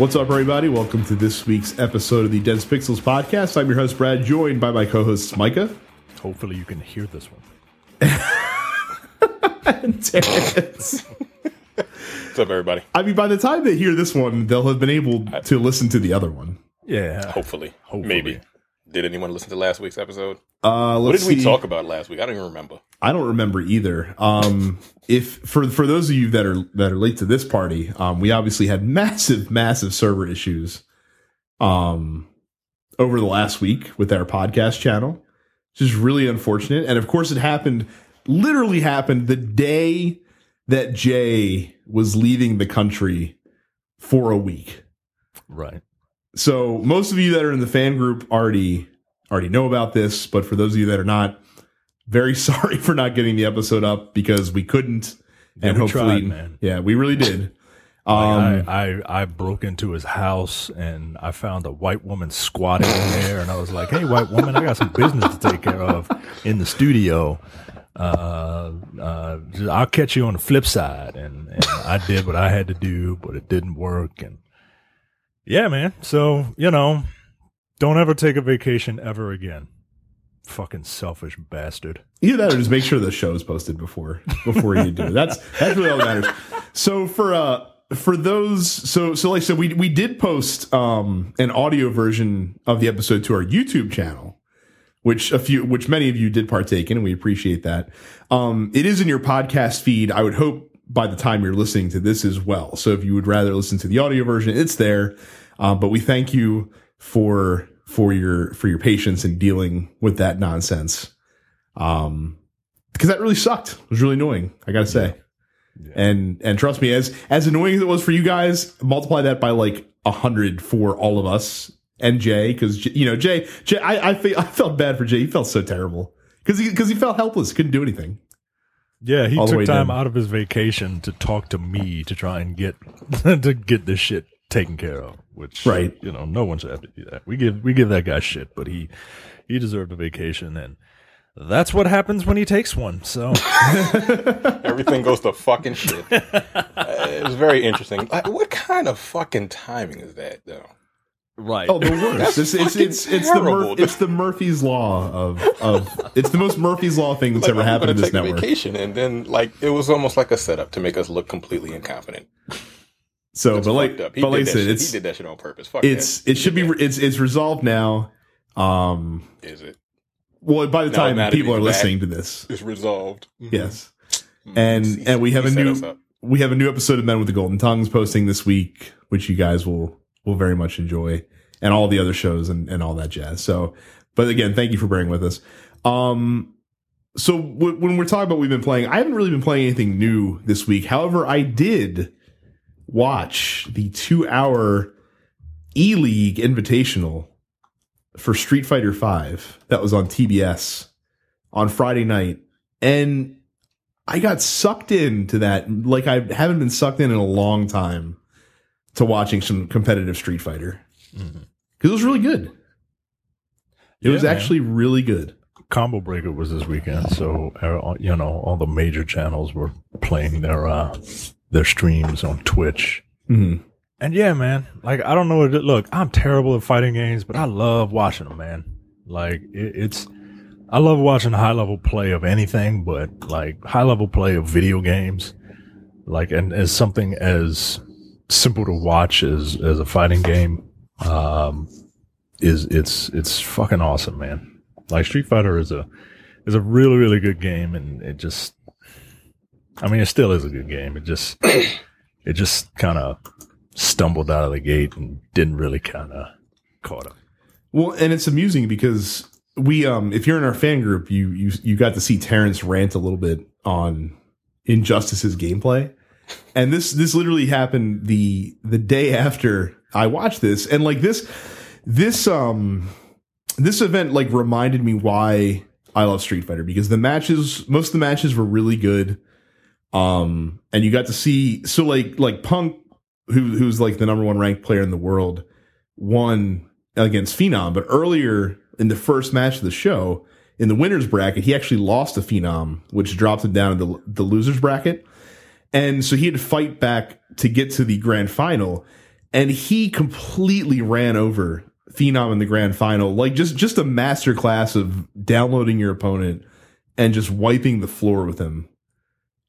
What's up, everybody? Welcome to this week's episode of the Dense Pixels podcast. I'm your host, Brad, joined by my co hosts, Micah Hopefully, you can hear this one. Terrence. What's up, everybody? I mean, by the time they hear this one, they'll have been able to listen to the other one. Yeah. Hopefully. Hopefully. Maybe. Did anyone listen to last week's episode? Uh, What let's did we talk about last week? I don't even remember. I don't remember either. Um, if for for those of you that are that are late to this party, um, we obviously had massive, massive server issues, um, over the last week with our podcast channel, which is really unfortunate. And of course, it happened, literally happened the day that Jay was leaving the country for a week. Right. So most of you that are in the fan group already already know about this, but for those of you that are not, very sorry for not getting the episode up because we couldn't. and we hopefully, tried, man. yeah, we really did. Um, Like, I, I I broke into his house and I found a white woman squatting in there, and I was like, "Hey, white woman, I got some business to take care of in the studio. Uh, uh, I'll catch you on the flip side." And, and I did what I had to do, but it didn't work. And yeah, man. So you know, don't ever take a vacation ever again. Fucking selfish bastard. either that or just make sure the show is posted before before you do. That's that's really all that matters. So for uh for those so so like so we we did post um an audio version of the episode to our YouTube channel. Which a few, which many of you did partake in, and we appreciate that. Um, it is in your podcast feed. I would hope by the time you're listening to this as well. So if you would rather listen to the audio version, it's there. Um, but we thank you for for your for your patience in dealing with that nonsense. Um, because that really sucked. It was really annoying. I gotta say. And and trust me, as as annoying as it was for you guys, multiply that by like a hundred for all of us and Jay, because you know Jay, Jay, I I, fe- I felt bad for Jay. He felt so terrible because he because he felt helpless, couldn't do anything. Yeah, he All took time down. out of his vacation to talk to me to try and get to get this shit taken care of. Which, Right. You know, no one should have to do that. We give we give that guy shit, but he he deserved a vacation, and that's what happens when he takes one. So Everything goes to fucking shit. Uh, it was very interesting. Like, what kind of fucking timing is that, though? right. Oh, the worst. That's It's it's it's, it's the Mur- it's the Murphy's law of of it's the most Murphy's law thing that's Like, ever I'm happened in gonna this take a network. vacation, and then like it was almost like a setup to make us look completely incompetent. So, It's but like, up. He but like I said, shit. it's he did that shit on purpose. Fuck it's that. it should be re- it's it's resolved now. Um, Is it? well, by the No, time people are back. listening to this, It's resolved. Mhm. yes. Mhm. And He- and we have a new we have a new episode of Men with the Golden Tongues posting this week, which you guys will will very much enjoy, and all the other shows and and all that jazz. So, but again, thank you for bearing with us. Um, so w- when we're talking about what we've been playing, I haven't really been playing anything new this week. However, I did watch the two hour E League Invitational for Street Fighter Five that was on TBS on Friday night, and I got sucked into that like I haven't been sucked in in a long time to watching some competitive Street Fighter because it was really good. It was Yeah, man. actually really good. Combo Breaker was this weekend, so uh, you know all the major channels were playing their uh, their streams on Twitch. Mhm. And yeah, man, like I don't know. What it, look, I'm terrible at fighting games, but I love watching them, man. Like it, it's, I love watching high level play of anything, but like high level play of video games, like and as something as simple to watch as as a fighting game, um, is it's it's fucking awesome, man. Like Street Fighter is a is a really really good game, and it just, I mean, it still is a good game. It just it just kind of stumbled out of the gate and didn't really kind of caught up. Well, and it's amusing because we, um, if you're in our fan group, you you you got to see Terrence rant a little bit on Injustice's gameplay, and this this literally happened the the day after I watched this, and like this this um this event like reminded me why I love Street Fighter because the matches most of the matches were really good, um, and you got to see so like like Punk who who's like the number one ranked player in the world won against Phenom, but earlier in the first match of the show, in the winners bracket, he actually lost to Phenom, which dropped him down to the, the losers bracket. And so he had to fight back to get to the grand final. and he completely ran over Phenom in the grand final. Like just just a master class of downloading your opponent and just wiping the floor with him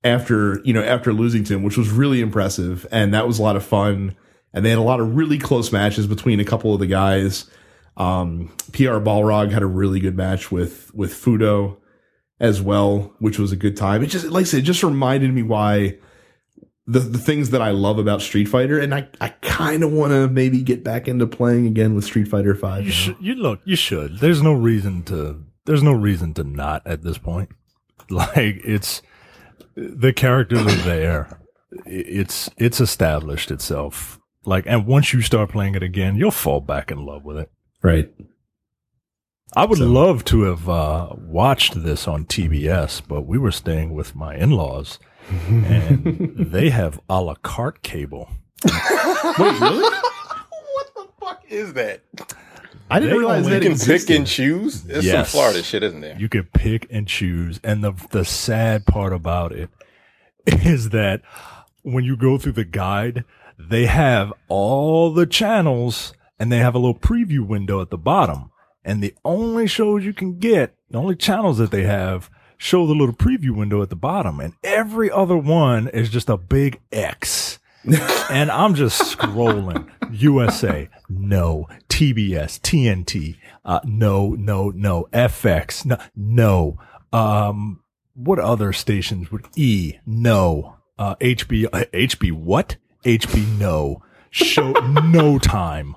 after you know after losing to him, which was really impressive, and that was a lot of fun. And they had a lot of really close matches between a couple of the guys. Um, PR Balrog had a really good match with with Fuudo as well, which was a good time. It just like I said, it just reminded me why the the things that I love about Street Fighter, and I I kind of want to maybe get back into playing again with Street Fighter Five. You should. You look. You should. There's no reason to. There's no reason to not at this point. Like it's the characters are there. It's it's established itself. Like, and once you start playing it again, you'll fall back in love with it. Right. I would love to have uh, watched this on TBS, but we were staying with my in-laws, and they have a la carte cable. Wait, really? what the fuck is that? I didn't They realize that You can existed. pick and choose. It's Yes. some Florida shit, isn't there? You can pick and choose. And the the sad part about it is that when you go through the guide, they have all the channels and they have a little preview window at the bottom. And the only shows you can get, the only channels that they have show the little preview window at the bottom. And every other one is just a big X. and I'm just scrolling. USA, no. TBS, TNT, uh, no, no, no. FX, no, no. Um, what other stations would E? No. Uh, HB, uh, HB what? HB no. Show no time.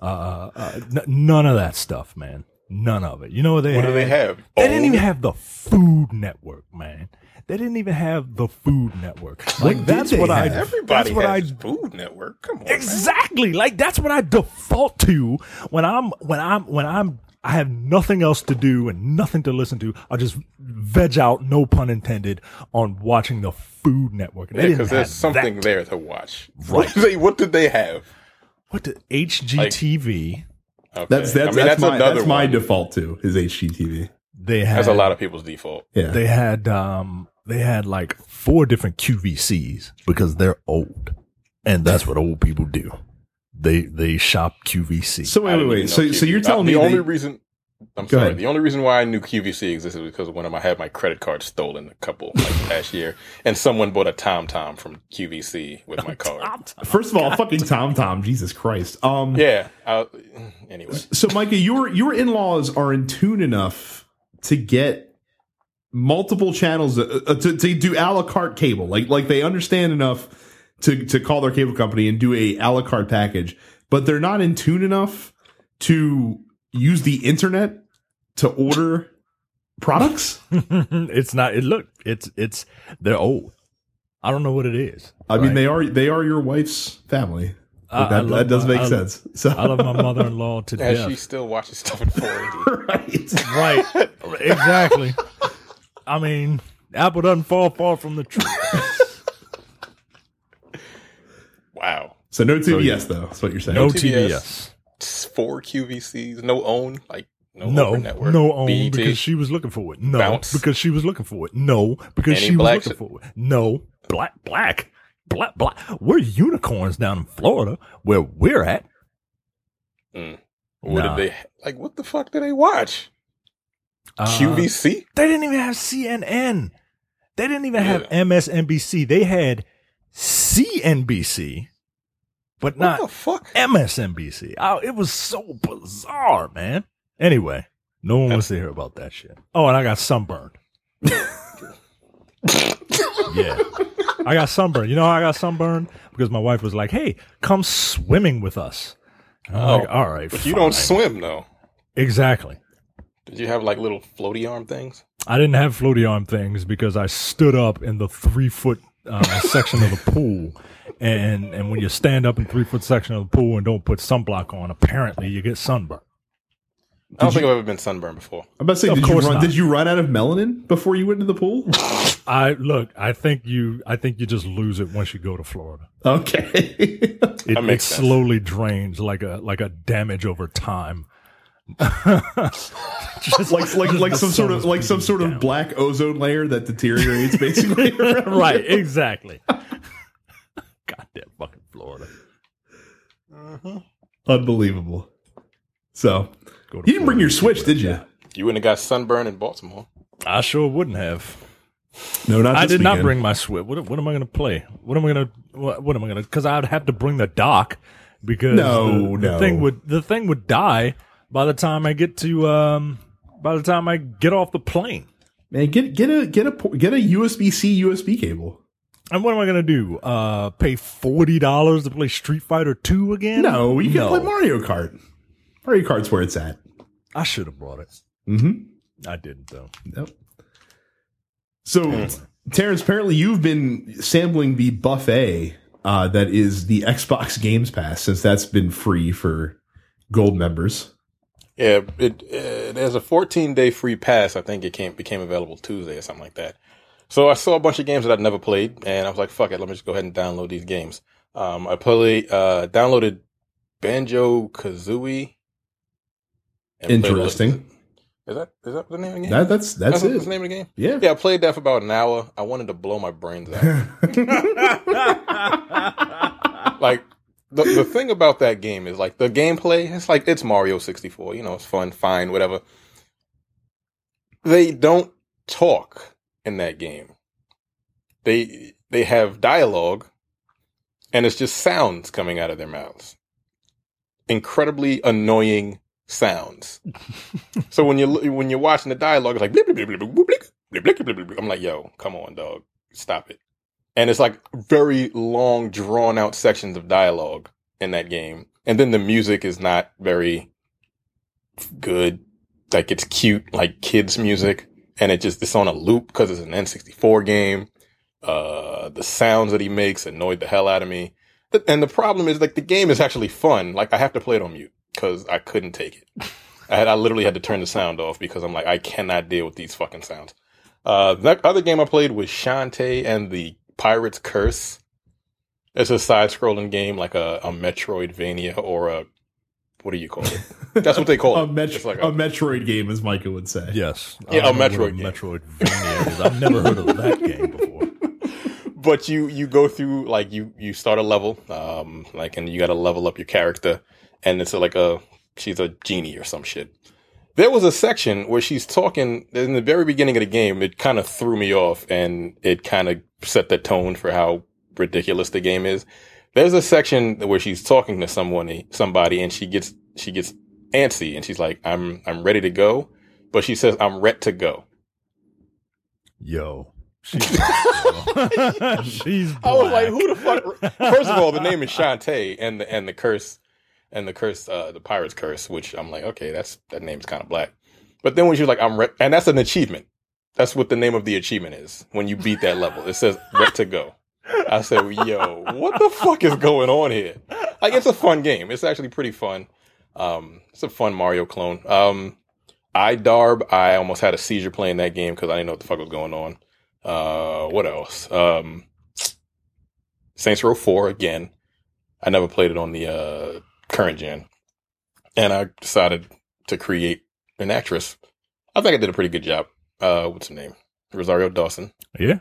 Uh, uh, n- none of that stuff, man. None of it. You know what they What had? do they have? They didn't even have the Food Network, man. They didn't even have the Food Network. Like did that's they what I. have? Everybody that's what I has Food Network. Come on, man. exactly like that's what I default to when I'm when I'm when I'm I have nothing else to do and nothing to listen to. I'll just veg out, no pun intended, on watching the Food Network. They Yeah, because there's something that. there to watch. Right. What, did they, what did they have? What did HGTV? Okay. That's that's I mean, that's, my another that's my one. default too is HGTV. They had That's a lot of people's default. Yeah. They had um they had like four different QVCs because they're old, and that's what old people do. They they shop QVC. so I wait, wait, wait. So know so you're QVC. telling me the only they- reason I'm Go sorry. ahead. The only reason why I knew QVC existed was because when I had my credit card stolen a couple like last year, and someone bought a TomTom from QVC with my card. first of all, fucking TomTom, Jesus Christ. Um, Yeah. I, anyway, So, Micah, your your in laws are in tune enough to get multiple channels uh, uh, to, to do a la carte cable. Like like they understand enough to to call their cable company and do a a la carte package, but they're not in tune enough to use the internet to order products. it's not. It look. It's it's. They're old. I don't know what it is. I mean, they are they are your wife's family. I- I that, love that does my- make I- sense. So I love my mother-in-law to and death. she still watches stuff in 480. right. Right. exactly. I mean, apple doesn't fall far from the tree. wow. So no TBS though. That's what you're saying. No TBS. TBS. Four QVCs, no own, like no, No, network. no own BET. because she was looking for it. No, Bounce. because she was looking for it. No, because Any she was blacks? looking for it. No, black, black, black, black. We're unicorns down in Florida where we're at. Mm. What Nah. did they like? What the fuck did they watch? Uh, QVC. They didn't even have CNN. They didn't even have MSNBC. They had CNBC, but What not the fuck? MSNBC. Oh, it was so bizarre, man. Anyway, no one wants to hear about that shit. Oh, and I got sunburned. yeah. I got sunburned. You know how I got sunburned? Because my wife was like, hey, come swimming with us. I'm Oh, like, all right. But you don't swim though. Exactly. Did you have like little floaty arm things? I didn't have floaty arm things because I stood up in the three foot uh, section of the pool. And, and when you stand up in three foot section of the pool and don't put sunblock on, apparently you get sunburn. I don't think I've ever been sunburned before. I'm about to say, Of did you course run? not. Did you run out of melanin before you went into the pool? I look. I think you. I think you just lose it once you go to Florida. okay. It, That it makes sense. slowly drains like a like a damage over time. just like like like some sort of like some beating sort of black ozone layer that deteriorates basically. right. you. Exactly. Goddamn fucking Florida. Uh-huh. Unbelievable. So you didn't bring your Switch, did you? You wouldn't have got sunburn in Baltimore. I sure wouldn't have. No, not. I this did not bring my Switch. What, what am I going to play? What am I going to? What, what am I going to? Because I'd have to bring the dock because No, the, the no. thing would the thing would die by the time I get to um by the time I get off the plane. Man, get get a get a get a USB C USB cable. And what am I going to do? Uh, pay forty dollars to play Street Fighter Two again? No, you can No. play Mario Kart. Mario Kart's where it's at. I should have brought it. Mm-hmm. I didn't though. Yep. So, Terrence, apparently you've been sampling the buffet uh, that is the Xbox Games Pass, since that's been free for gold members. Yeah, it, it there's a 14 day free pass. I think it came became available Tuesday or something like that. So I saw a bunch of games that I'd never played, and I was like, "Fuck it, let me just go ahead and download these games." Um, I played, uh, downloaded Banjo Kazooie. Interesting. Is that is that the name of the game? That, that's that's That's it. the name of the game. Yeah. Yeah, I played that for about an hour. I wanted to blow my brains out. like the the thing about that game is like the gameplay. It's like it's Mario sixty four. You know, it's fun, fine, whatever. They don't talk in that game. They they have dialogue, and it's just sounds coming out of their mouths. Incredibly annoying sounds. so when you when you're watching the dialogue, it's like. I'm like, yo, come on, dog, stop it. And it's like very long, drawn out sections of dialogue in that game, and then the music is not very good. Like it's cute, like kids music, and it just it's on a loop because it's an N64 game. Uh, the sounds that he makes annoyed the hell out of me. And the problem is like the game is actually fun. Like I have to play it on mute because I couldn't take it. I had, I literally had to turn the sound off because I'm like, I cannot deal with these fucking sounds. Uh, that other game I played was Shantae and the Pirate's Curse. It's a side scrolling game like a, a Metroidvania or a, what do you call it? That's what they call a, it. Met- It's like a Metroid game, as Micah would say. Yes. Yeah, I a Metroid game. Metroidvania is. I've never heard of that game before. but you you go through like you you start a level um like and you got to level up your character and it's like a she's a genie or some shit there was a section where she's talking in the very beginning of the game it kind of threw me off and it kind of set the tone for how ridiculous the game is there's a section where she's talking to someone somebody and she gets she gets antsy and she's like i'm i'm ready to go but she says i'm ready to go Yo. She's, She's I was like, who the fuck? First of all, the name is Shantae, and the and the curse, and the curse, uh, the pirate's curse, which I'm like, okay, that's that name's kind of black. But then when was like, I'm re-, and that's an achievement. That's what the name of the achievement is. When you beat that level, it says "Ret to go." I said, yo, what the fuck is going on here? Like, it's a fun game. It's actually pretty fun. Um, it's a fun Mario clone. Um, I Darb, I almost had a seizure playing that game because I didn't know what the fuck was going on. Uh, what else? Um, Saints Row 4 again. I never played it on the uh, current gen. And I decided to create an actress. I think I did a pretty good job. Uh, what's her name? Rosario Dawson. Yeah.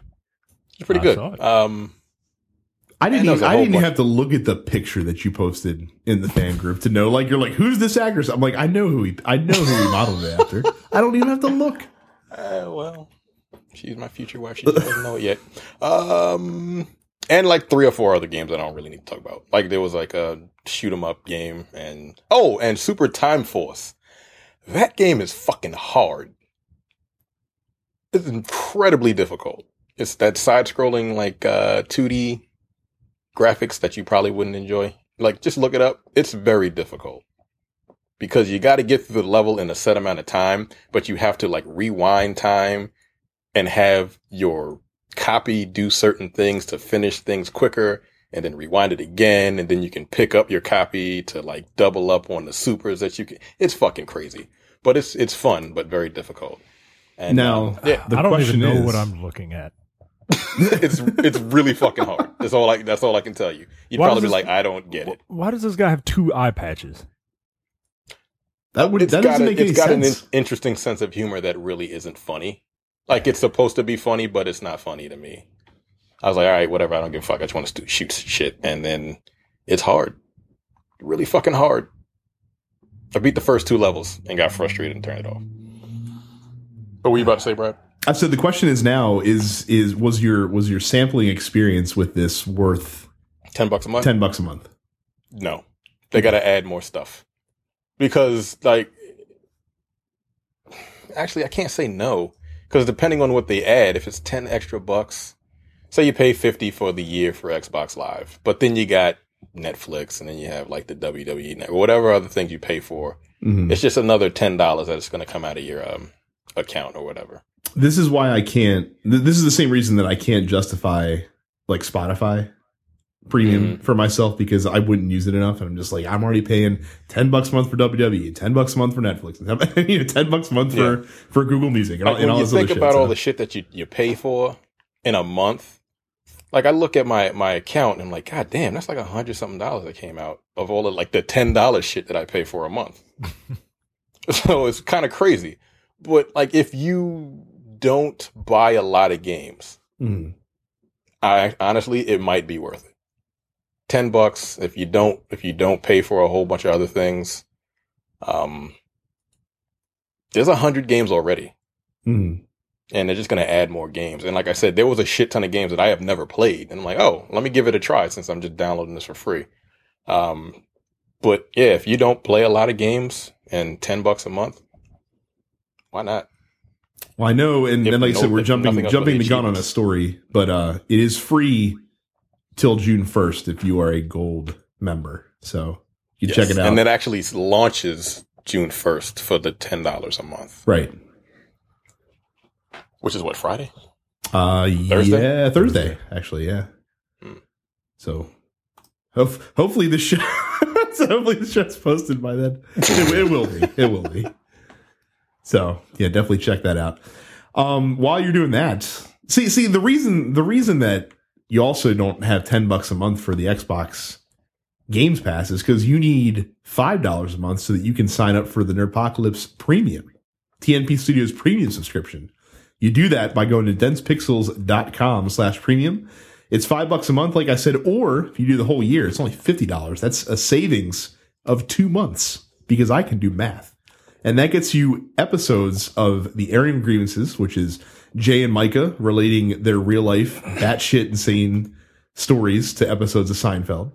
It's pretty I good. saw it. Um, I didn't. Man, Even, a I whole didn't bunch. have to look at the picture that you posted in the fan group to know. Like you're like, who's this actress? I'm like, I know who he. I know who he modeled it after. I don't even have to look. uh, well, she's my future wife. She doesn't know it yet. Um, and like three or four other games I don't really need to talk about. Like there was like a shoot 'em up game and oh, and Super Time Force. That game is fucking hard. It's incredibly difficult. It's that side scrolling like uh 2D graphics that you probably wouldn't enjoy. Like just look it up. It's very difficult. Because you got to get through the level in a set amount of time, but you have to like rewind time and have your copy do certain things to finish things quicker and then rewind it again and then you can pick up your copy to like double up on the supers that you can it's fucking crazy. But it's it's fun but very difficult. And Now, um, yeah the I don't question even know is- what I'm looking at. it's it's really fucking hard. That's all i that's all i can tell you. You'd Why probably be does like i don't get it. Why does this guy have two eye patches? That would. it's That doesn't a, make any it's got an in- interesting sense of humor that really isn't funny. Like it's supposed to be funny but it's not funny to me i was like all right whatever i don't give a fuck i just want to shoot shit and then it's hard really fucking hard. I beat the first two levels and got frustrated and turned it off. What were you about to say, Brad? Uh, I said the question is now is is was your was your sampling experience with this worth Ten bucks a month? ten bucks a month? No, they got to add more stuff because, like, actually, I can't say no because depending on what they add, if it's ten extra bucks, say you pay fifty for the year for Xbox Live, but then you got Netflix and then you have like the WWE network, whatever other things you pay for. Mhm. It's just another ten dollars that is going to come out of your um, account or whatever. This is why I can't. th- This is the same reason that I can't justify like Spotify premium for myself because I wouldn't use it enough, and I'm just like I'm already paying ten bucks a month for WWE, ten bucks a month for Netflix, and you know, ten bucks a month for for Google Music, and all, Like and when all you think about all the shit that you, you pay for in a month, like I look at my, my account and I'm like, God damn, that's like a hundred something dollars that came out of all of like the ten dollars shit that I pay for a month. so it's kind of crazy. But like if you don't buy a lot of games, Mhm. I honestly it might be worth it. Ten bucks if you don't if you don't pay for a whole bunch of other things. Um, there's a hundred games already Mhm. And they're just going to add more games. And like I said, there was a shit ton of games that I have never played, and I'm like, oh, let me give it a try since I'm just downloading this for free. Um, but yeah, if you don't play a lot of games and ten bucks a month, why not? Well, I know, and, If and like I said, we're jumping jumping the gun on a story, but uh, it is free till June first if you are a gold member. So you Yes. check it out. and that actually launches June first for the ten dollars a month, right. Which is what Friday. Uh, Thursday? yeah, Thursday, actually, yeah. Hmm. So, ho- hopefully the show, so hopefully the show's posted by then. It, it will be. It will be. So, yeah, definitely check that out. Um, while you're doing that, see, see the reason the reason that you also don't have ten bucks a month for the Xbox Games Pass is because you need five dollars a month so that you can sign up for the Nerdpocalypse Premium, TNP Studios Premium subscription. You do that by going to densepixels.com slash premium. It's five bucks a month, like I said, or if you do the whole year, it's only $50. That's a savings of two months because I can do math. And that gets you episodes of the of Grievances, which is Jay and Micah relating their real life, batshit insane stories to episodes of Seinfeld.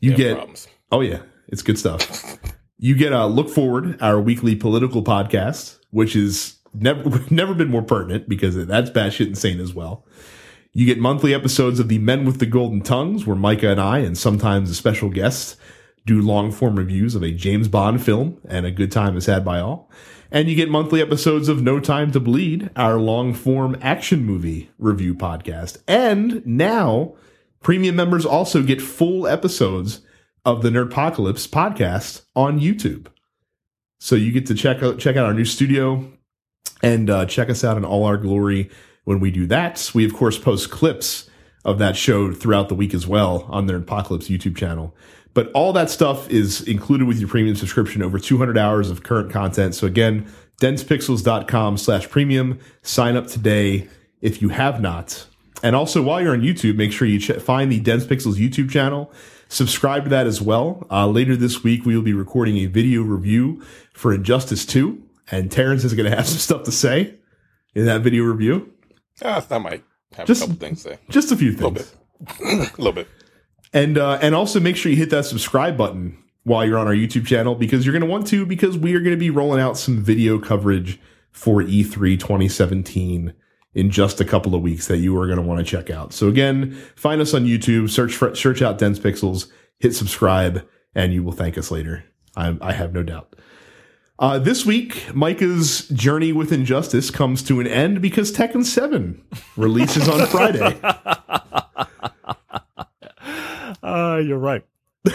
You Yeah, get problems. Oh yeah, it's good stuff. you get a look forward, our weekly political podcast, which is never never been more pertinent because that's batshit insane as well. You get monthly episodes of the Men with the Golden Tongues, where Micah and I, and sometimes a special guest, do long form reviews of a James Bond film, and a good time is had by all. And you get monthly episodes of No Time to Bleed, our long form action movie review podcast. And now, premium members also get full episodes of the Nerdpocalypse podcast on YouTube. So you get to check out check out our new studio and uh, check us out in all our glory when we do that. We of course post clips of that show throughout the week as well on the Nerdpocalypse YouTube channel. But all that stuff is included with your premium subscription, over 200 hours of current content. So again, densepixels.com slash premium. Sign up today if you have not. And also while you're on YouTube, make sure you ch- find the Dense Pixels YouTube channel. Subscribe to that as well. Uh, later this week, we will be recording a video review for Injustice 2. And Terrence is going to have some stuff to say in that video review. Ah, I might have Just- a couple things to say. Just a few A little things. bit. a little bit. And uh, and also make sure you hit that subscribe button while you're on our YouTube channel because you're going to want to because we are going to be rolling out some video coverage for E E3 2017 in just a couple of weeks that you are going to want to check out. So again, find us on YouTube, search for search out Dense Pixels, hit subscribe, and you will thank us later. I, I have no doubt. Uh, this week, Micah's journey with Injustice comes to an end because Tekken 7 releases on Friday. Uh, you're right. the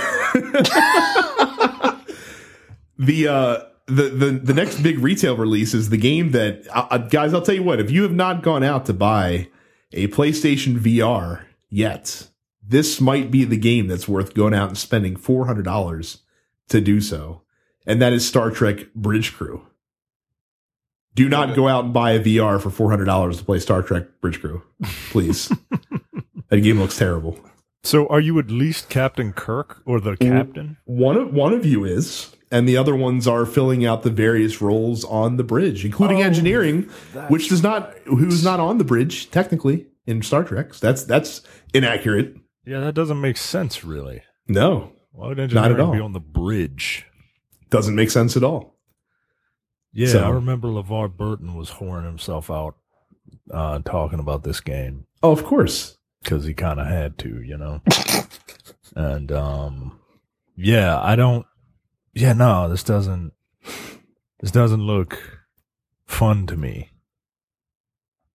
uh the, the the next big retail release is the game that uh, uh, guys i'll tell you what if you have not gone out to buy a playstation vr yet this might be the game that's worth going out and spending $400 to do so and that is star trek bridge crew do not go out and buy a vr for $400 to play star trek bridge crew please that game looks terrible So are you at least Captain Kirk or the captain? One of one of you is, and the other ones are filling out the various roles on the bridge, including Oh, engineering, which does not who's not on the bridge technically in Star Trek. That's that's inaccurate. Yeah, that doesn't make sense, really. No, Why would engineering all. be on the bridge? Doesn't make sense at all. Yeah, So- I remember LeVar Burton was whoring himself out uh, talking about this game Oh, of course. because he kind of had to, you know. and um, yeah, I don't. Yeah, no, this doesn't. This doesn't look fun to me.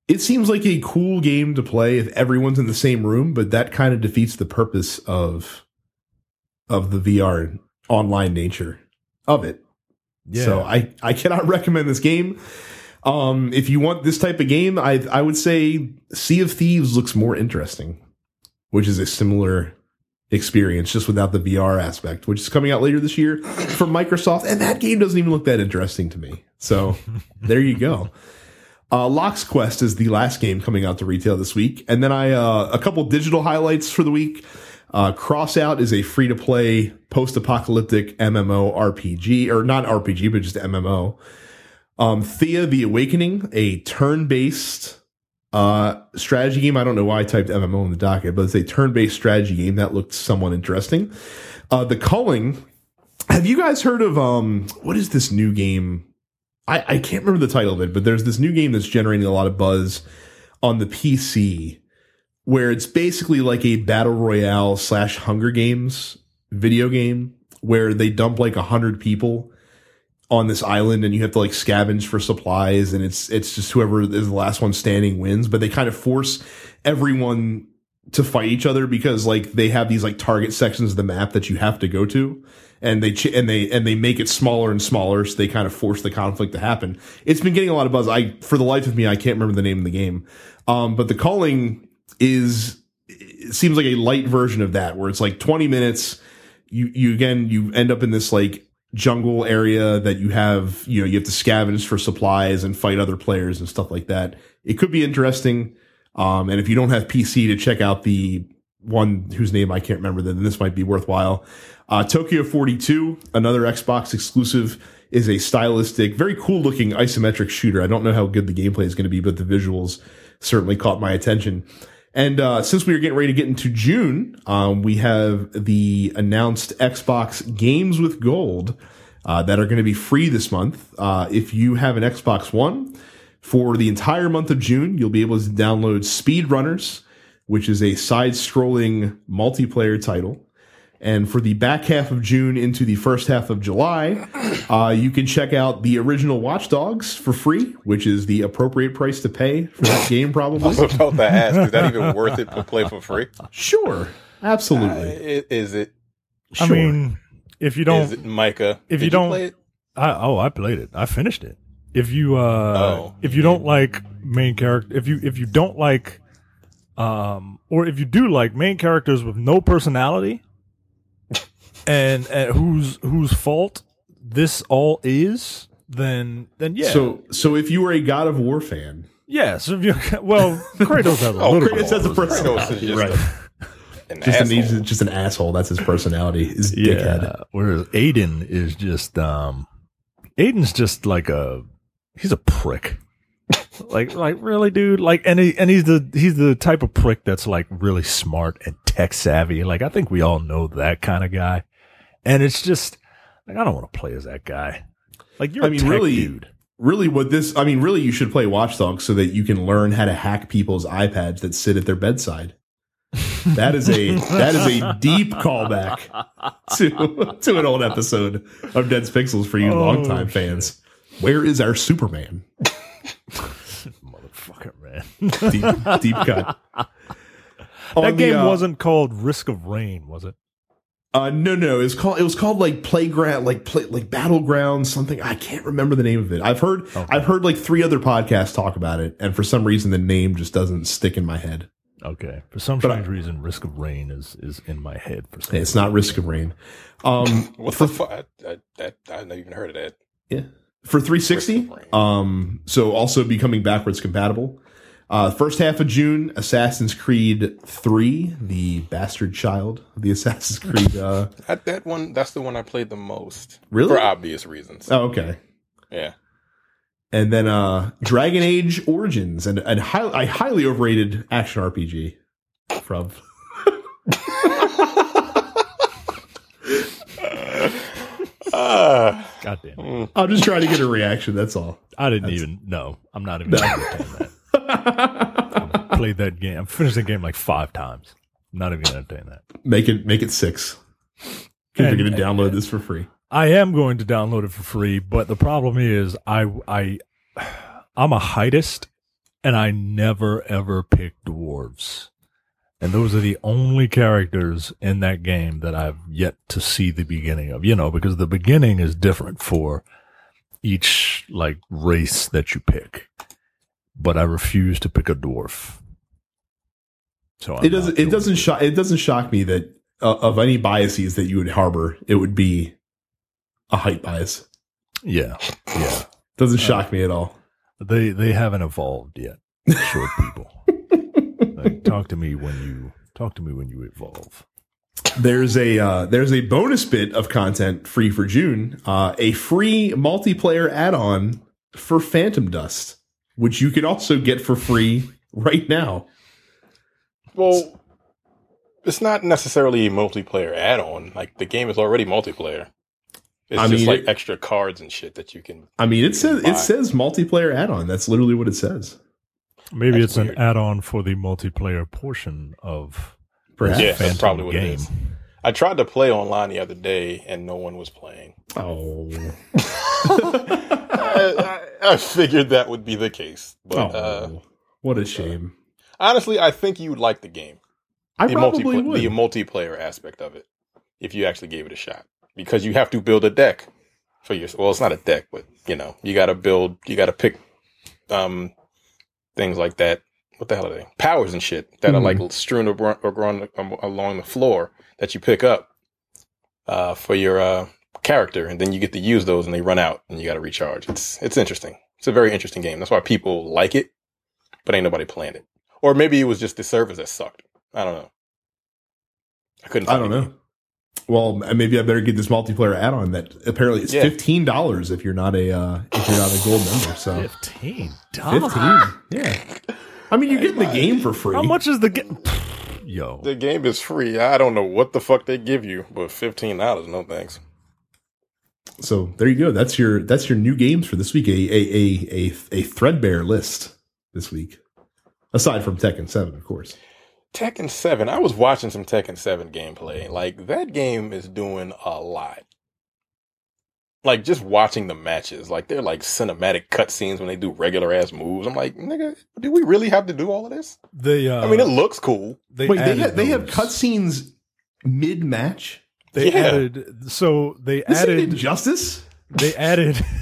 It seems like a cool game to play if everyone's in the same room, but that kind of defeats the purpose of of the VR online nature of it. Yeah. So I I cannot recommend this game. Um, if you want this type of game, I I would say Sea of Thieves looks more interesting, which is a similar experience just without the VR aspect, which is coming out later this year from Microsoft, and that game doesn't even look that interesting to me. So there you go. Uh, Lock's Quest is the last game coming out to retail this week, and then I uh, a couple digital highlights for the week. Uh, Crossout is a free to play post apocalyptic MMO RPG, or not RPG, but just MMO. Um, Thea the Awakening, a turn based uh, strategy game. I don't know why I typed MMO in the docket, but it's a turn based strategy game that looked somewhat interesting. Uh, the Culling. Have you guys heard of um what is this new game? I, I can't remember the title of it, but there's this new game that's generating a lot of buzz on the PC where it's basically like a battle royale slash Hunger Games video game where they dump like a hundred people on this island and you have to like scavenge for supplies and it's it's just whoever is the last one standing wins but they kind of force everyone to fight each other because like they have these like target sections of the map that you have to go to and they ch- and they and they make it smaller and smaller so they kind of force the conflict to happen. It's been getting a lot of buzz. I for the life of me i can't remember the name of the game. Um but the Culling is seems like a light version of that where it's like 20 minutes you you again you end up in this like jungle area that you have you know you have to scavenge for supplies and fight other players and stuff like that. It could be interesting um and if you don't have pc to check out the one whose name i can't remember then this might be worthwhile. Uh tokyo 42 another xbox exclusive is a stylistic very cool looking isometric shooter. I don't know how good the gameplay is going to be but the visuals certainly caught my attention and uh, since we are getting ready to get into June, um, we have the announced Xbox Games with Gold uh, that are going to be free this month. Uh, if you have an Xbox One, for the entire month of June, you'll be able to download Speedrunners, which is a side-scrolling multiplayer title. And for the back half of June into the first half of July, uh, you can check out the original Watch Dogs for free, which is the appropriate price to pay for that game, probably. I was about to ask, is that even worth it to play for free? Sure, Uh, absolutely. i- is it? I mean, if you don't, it Micah? if did you don't- play it? I, oh, I played it. I finished it. If you, uh, Oh. if you don't like main character, if you, if you don't like, um, or if you do like main characters with no personality, and, and whose whose fault this all is, then then yeah. So, so if you were a God of War fan, yeah. So if you, well, Kratos has a Oh, little Kratos bit has a of Kratos is personality, right? an Just an, he's asshole. just an asshole. That's his personality. His yeah. dickhead. Whereas Aiden is just um Aiden's just like a he's a prick. like like really dude like and he and he's the he's the type of prick that's like really smart and tech savvy. Like I think we all know that kind of guy. And it's just like I don't want to play as that guy. Like you're I a mean, tech really- dude. Really, what this? I mean, really, you should play Watch Dogs so that you can learn how to hack people's iPads that sit at their bedside. That is a that is a deep callback to to an old episode of Dead Pixels for you Oh, longtime fans. Where is our Superman? Motherfucker, man. Deep, deep cut. that On the, game uh, wasn't called Risk of Rain, was it? Uh, no, no. It was called. It was called like playground, like play, like battleground, something. I can't remember the name of it. I've heard. I've heard like three other podcasts talk about it, and for some reason, the name just doesn't stick in my head. Okay. For some But I- strange reason, Risk of Rain is is in my head for some It's not Risk of Rain. Um, What the fuck? I, I, I, I've never even heard of that. yeah, for 360. Of Um, so also becoming backwards compatible. Uh, first half of June, Assassin's Creed 3, the bastard child of the Assassin's Creed. Uh, That, that one, that's the one I played the most. Really? For obvious reasons. oh, okay. Yeah. And then uh, Dragon Age Origins, and, and high, a highly overrated action RPG from. Ah, God damn it. I'm just trying to get a reaction. That's all. I didn't even know. I'm not even gonna entertain that. Played that game. I've finished the game like five times. I'm not even gonna entertain that. Make it make it six. Because you're going to download this for free. I am going to download it for free, but the problem is I I I'm a heightist and I never ever pick dwarves. And those are the only characters in that game that I've yet to see the beginning of. You know, because the beginning is different for each like race that you pick. But I refuse to pick a dwarf. So I'm it doesn't. It doesn't shock. It doesn't shock me that uh, of any biases that you would harbor, it would be a height bias. Yeah, yeah. Doesn't shock me at all. They they haven't evolved yet. Short people. Like, talk to me when you talk to me when you evolve. There's a uh, there's a bonus bit of content free for June. Uh, a free multiplayer add-on for Phantom Dust, which you can also get for free right now. well, it's not necessarily a multiplayer add-on. Like the game is already multiplayer. It's I just mean, like it- extra cards and shit that you can. I mean, it says Buy. it says multiplayer add-on. That's literally what it says. Maybe That's it's an add-on for the multiplayer portion of Perhaps. Yeah, that's Phantom probably what game. is. I tried to play online the other day and no one was playing. Oh. I, I, I figured that would be the case, but uh, oh. what a shame. honestly, I think you'd like the game. I the probably would. the multiplayer aspect of it if you actually gave it a shot because you have to build a deck for your well it's not a deck but you know you got to build you got to pick um things like that what the hell are they powers and shit that are like strewn abro- along the floor that you pick up uh for your uh character and then you get to use those and they run out and you got to recharge it's it's interesting it's a very interesting game that's why people like it but ain't nobody playing it or maybe it was just the servers that sucked I don't know. I couldn't. I don't any. know. Well, maybe I better get this multiplayer add-on that apparently it's Yeah. fifteen dollars if you're not a uh, if you're not a gold member. So fifteen fifteen, yeah. I mean, you're getting the game for free. How much is the game? Yo, The game is free. I don't know what the fuck they give you, but fifteen dollars, no thanks. So there you go. That's your that's your new games for this week. A a a a, a threadbare list this week, aside from Tekken Seven, of course. Tekken Seven. I was watching some Tekken Seven gameplay. Like that game is doing a lot. Like just watching the matches, like they're like cinematic cutscenes when they do regular ass moves. I'm like, nigga, do we really have to do all of this? they. Uh, I mean, it looks cool. they Wait, they added have, they have cutscenes mid match. They Yeah. added. So they This added. is injustice. They added.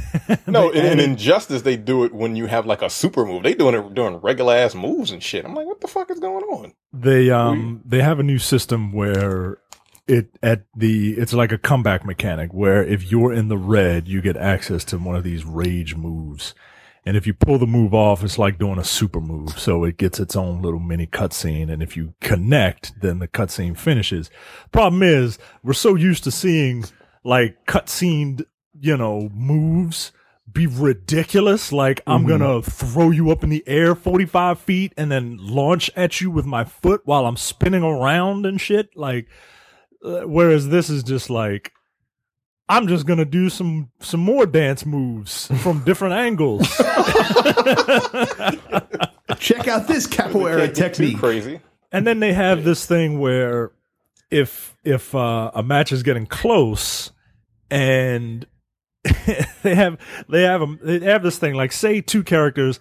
No, they in, in Injustice, they do it when you have like a super move. They doing it doing regular ass moves and shit. I'm like, what the fuck is going on? They um they have a new system where it at the it's like a comeback mechanic where if you're in the red, you get access to one of these rage moves. And if you pull the move off, it's like doing a super move. So it gets its own little mini cutscene. And if you connect, then the cutscene finishes. Problem is, we're so used to seeing like cutscened, you know, moves be ridiculous. Like I'm mm-hmm. gonna throw you up in the air 45 feet and then launch at you with my foot while I'm spinning around and shit. Like, whereas this is just like, I'm just gonna do some some more dance moves from different angles. Check out this capoeira Can't get too technique. crazy. and then they have this thing where if if uh, a match is getting close and they have they have a, they have this thing like say two characters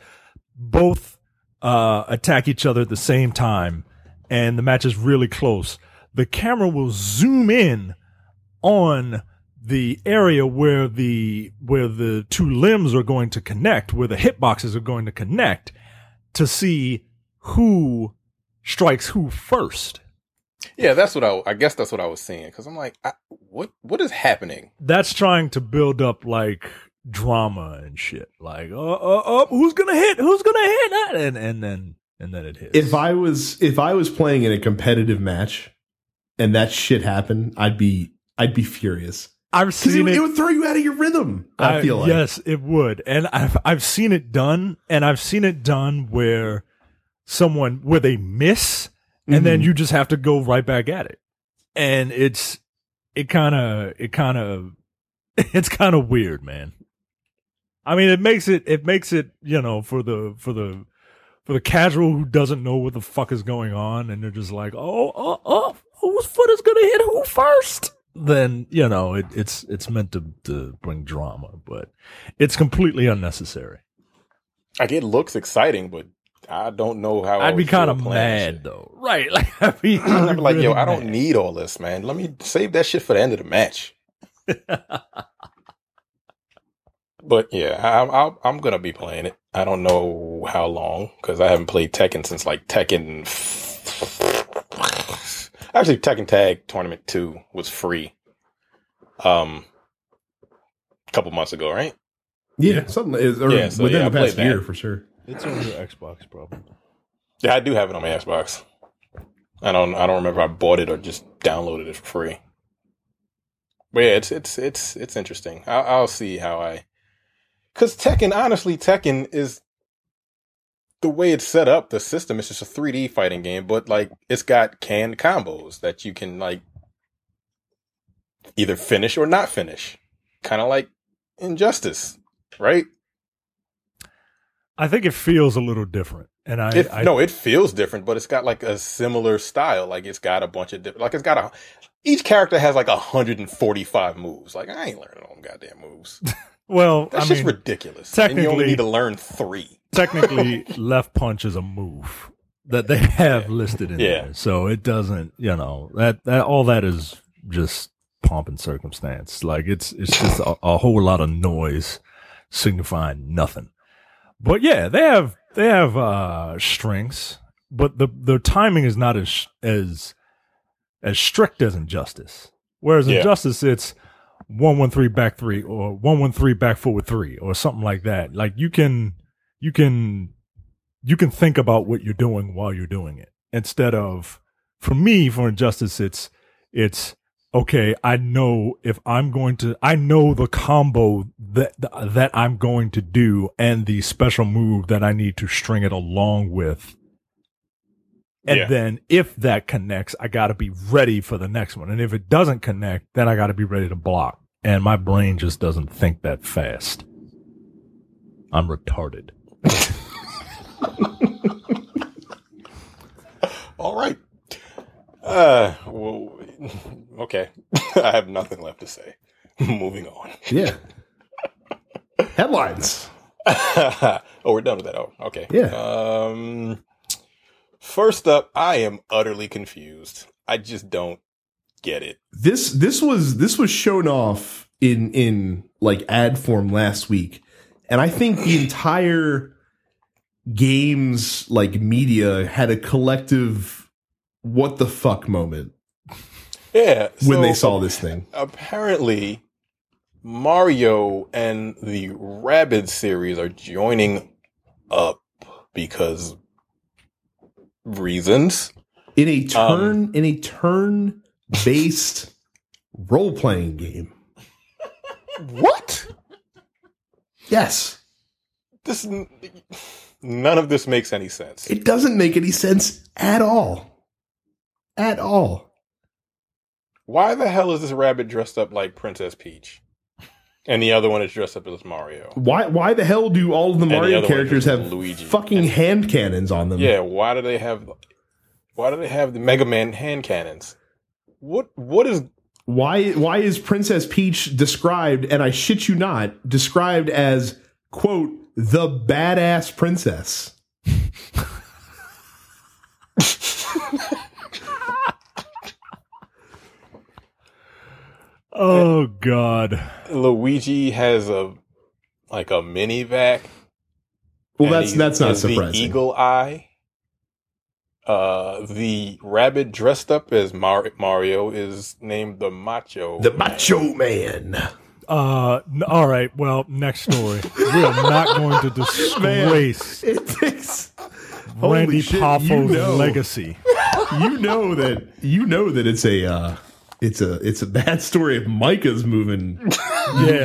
both uh, attack each other at the same time and the match is really close the camera will zoom in on the area where the where the two limbs are going to connect where the hitboxes are going to connect to see who strikes who first. Yeah, that's what I. I guess that's what I was seeing because I'm like, I, what what is happening? That's trying to build up like drama and shit. Like, oh, oh, oh, who's gonna hit? Who's gonna hit? that? And and then and then it hits. If I was if I was playing in a competitive match and that shit happened, I'd be I'd be furious. I've 'Cause it, seen it it. would throw you out of your rhythm. I, feel like. yes, it would, and I've I've seen it done, and I've seen it done where someone where they miss, and then Mhm. you just have to go right back at it, and it's it kind of it kind of it's kind of weird, man. I mean, it makes it it makes it you know for the for the for the casual who doesn't know what the fuck is going on, and they're just like, oh, oh, oh, whose foot is gonna hit who first? Then you know it, it's it's meant to to bring drama, but it's completely unnecessary. Like it looks exciting, but I don't know how. I I'd be kind of feel playing mad though, right? Like I'd be, I'd be like, yo, really I don't need all this, man. Let me save that shit for the end of the match. But yeah, I, I, I'm gonna be playing it. I don't know how long because I haven't played Tekken since like Tekken. Actually, Tekken Tag Tournament Two was free. Um, a couple months ago, right? Yeah, something is or Yeah, so within yeah, I the past year that. for sure. It's on your Xbox, probably. Yeah, I do have it on my Xbox. I don't. I don't remember if I bought it or just downloaded it for free. But yeah, it's it's it's it's interesting. I'll, I'll see how I. Because Tekken, honestly, Tekken is the way it's set up. The system is just a 3D fighting game, but like it's got canned combos that you can like either finish or not finish. Kind of like Injustice, right? I think it feels a little different, and I, It, I no, it feels different, but it's got like a similar style. Like it's got a bunch of different. Like it's got a. Each character has like 145 moves. Like I ain't learning all them goddamn moves. well, That's I just mean, ridiculous. and you only need to learn three. Technically, left punch is a move that they have listed in Yeah. there, so it doesn't, you know, that that all that is just pomp and circumstance. Like it's it's just a, a whole lot of noise signifying nothing. But yeah, they have they have uh strengths, but the the timing is not as as as strict as injustice. Whereas Yeah. injustice, it's one one three back three or one one three back forward three or something like that. Like you can you can you can think about what you're doing while you're doing it. Instead of for me for injustice it's it's okay i know if i'm going to i know the combo that that i'm going to do and the special move that i need to string it along with. And Yeah. then if that connects i got to be ready for the next one. And if it doesn't connect then i got to be ready to block. And my brain just doesn't think that fast. I'm retarded All right. Uh, well, okay. I have nothing left to say. Moving on. Yeah. Headlines. oh, we're done with that. Oh, okay. Yeah. Um, first up, I am utterly confused. I just don't get it. This this was this was shown off in in like ad form last week, and I think the entire games like media had a collective what the fuck moment Yeah. when they saw this thing. Apparently, Mario and the Rabbids series are joining up because reasons. in a Um, turn in a turn based role playing game. What? Yes, This none of this makes any sense. it doesn't make any sense at all, at all. Why the hell is this rabbit dressed up like Princess Peach? And the other one is dressed up as Mario. Why why the hell do all of the the Mario one characters have Luigi. fucking And- hand cannons on them? Yeah, why do they have why do they have the Mega Man hand cannons? What what is Why why is Princess Peach described and I shit you not described as quote the badass princess? oh god Luigi has a like a mini vac? Well, that's that's not surprising. The eagle eye. Uh, the rabbit dressed up as Mar- Mario is named the Macho. The Man. Macho Man. Uh, n- all right. Well, next story. We are not going to disgrace It takes Randy shit, Poffo's you know. legacy. you know that you know that it's a uh, it's a it's a bad story if Micah's moving Yeah,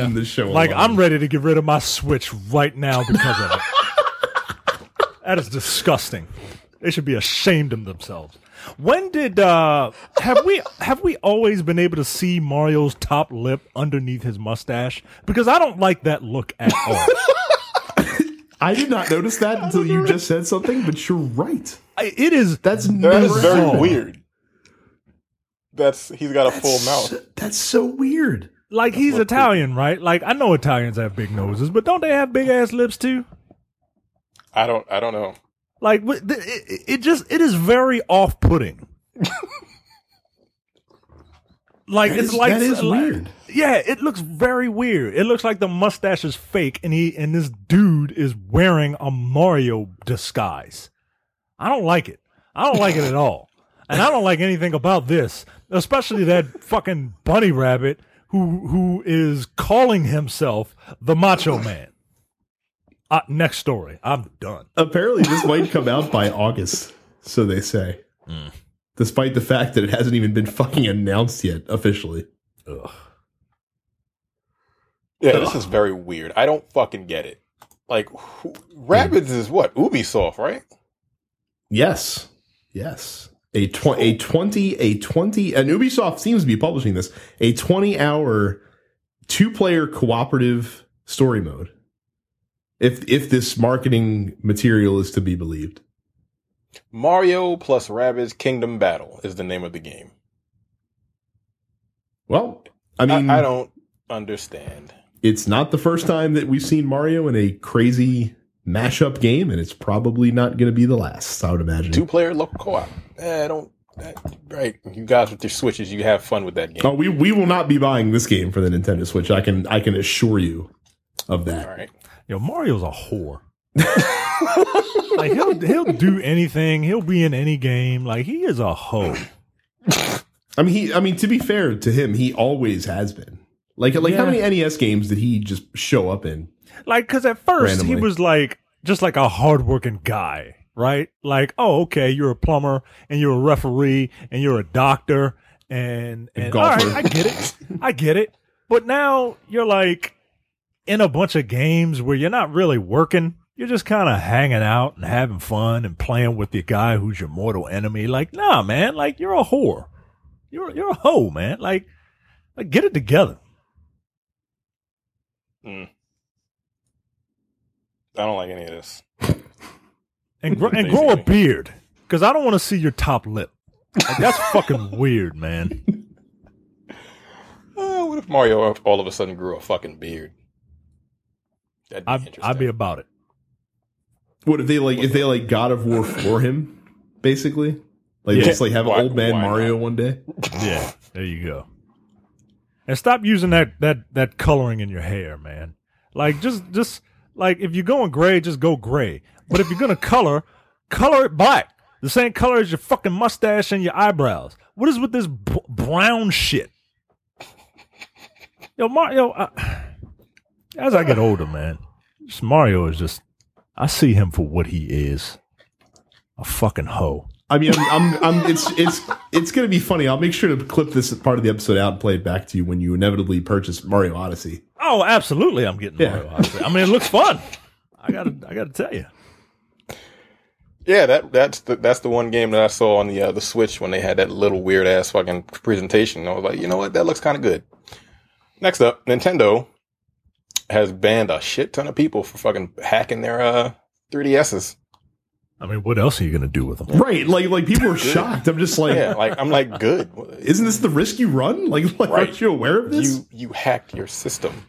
moving the show. like along. I'm ready to get rid of my Switch right now because of it. that is disgusting. They should be ashamed of themselves. When did uh have we have we always been able to see Mario's top lip underneath his mustache? Because I don't like that look at all. I did not notice that until you just said something, but you're right. I- it is That's That never is very weird. That's he's got a full mouth. That's so weird. like he's Italian, right? Like I know Italians have big noses, but don't they have big ass lips too? I don't. I don't know. Like it, it just it is very off putting. like That it's is- like that is like- weird. Yeah, it looks very weird. It looks like the mustache is fake, and he and this dude is wearing a Mario disguise. I don't like it. I don't like it at all, and I don't like anything about this, especially that fucking bunny rabbit who who is calling himself the Macho Man. Uh, next story. I'm done. Apparently, this might come out by August, so they say. Hmm. Despite the fact that it hasn't even been fucking announced yet officially. Ugh. Yeah, this is very weird. I don't fucking get it. Like, who, Rabbids is what Ubisoft, right? Yes, yes. A tw- a twenty a twenty and Ubisoft seems to be publishing this a twenty hour two player cooperative story mode. If if this marketing material is to be believed, Mario plus Rabbids Kingdom Battle is the name of the game. well, I mean, I, I don't understand. it's not the first time that we've seen Mario in a crazy mashup game, and it's probably not going to be the last. I would imagine. Two player local co-op. Eh, I don't. eh, right, you guys with your switches, you have fun with that game. Oh, we we will not be buying this game for the Nintendo Switch. I can I can assure you of that. All right. Yo, Mario's a whore. like he'll he'll do anything. He'll be in any game. Like he is a hoe. I mean, he. I mean, to be fair to him, he always has been. Like, like how many NES games did he just show up in? Like because at first Randomly. he was like just like a hardworking guy, right? Like oh okay, you're a plumber and you're a referee and you're a doctor and and all golfer. right, I get it, I get it. But now you're like in a bunch of games where you're not really working. You're just kind of hanging out and having fun and playing with the guy who's your mortal enemy. Like, nah, man. Like, you're a whore. You're you're a hoe, man. Like, like get it together. Mm. I don't like any of this. and gr- and grow a beard because I don't want to see your top lip. Like, that's fucking weird, man. Uh, what if Mario all of a sudden grew a fucking beard? That'd be I'd, interesting. I'd be about it. What if they like if they like God of War for him, basically? Like Yeah. just like have Why- old man Mario not? one day. Yeah, there you go. And stop using that that that coloring in your hair, man. Like just just like if you're going gray, just go gray. But if you're gonna color, color it black, the same color as your fucking mustache and your eyebrows. What is with this b- brown shit? Yo, Mario. I, as I get older, man, just Mario is just. I see him for what he is. A fucking hoe. I mean, I'm, I'm, I'm it's it's it's gonna be funny. I'll make sure to clip this part of the episode out and play it back to you when you inevitably purchase Mario Odyssey. Oh, absolutely! I'm getting Yeah. Mario Odyssey. I mean, it looks fun. I gotta, I gotta tell you. Yeah, that that's the that's the one game that I saw on the uh, the Switch when they had that little weird ass fucking presentation. I was like, you know what, that looks kind of good. Next up, Nintendo has banned a shit ton of people for fucking hacking their uh 3DSs. I mean, what else are you gonna do with them? Right? Like like people were shocked. I'm just like, Yeah, like I'm like, good. isn't this the risk you run? Like, like Right. aren't you aware of this? you you hacked your system?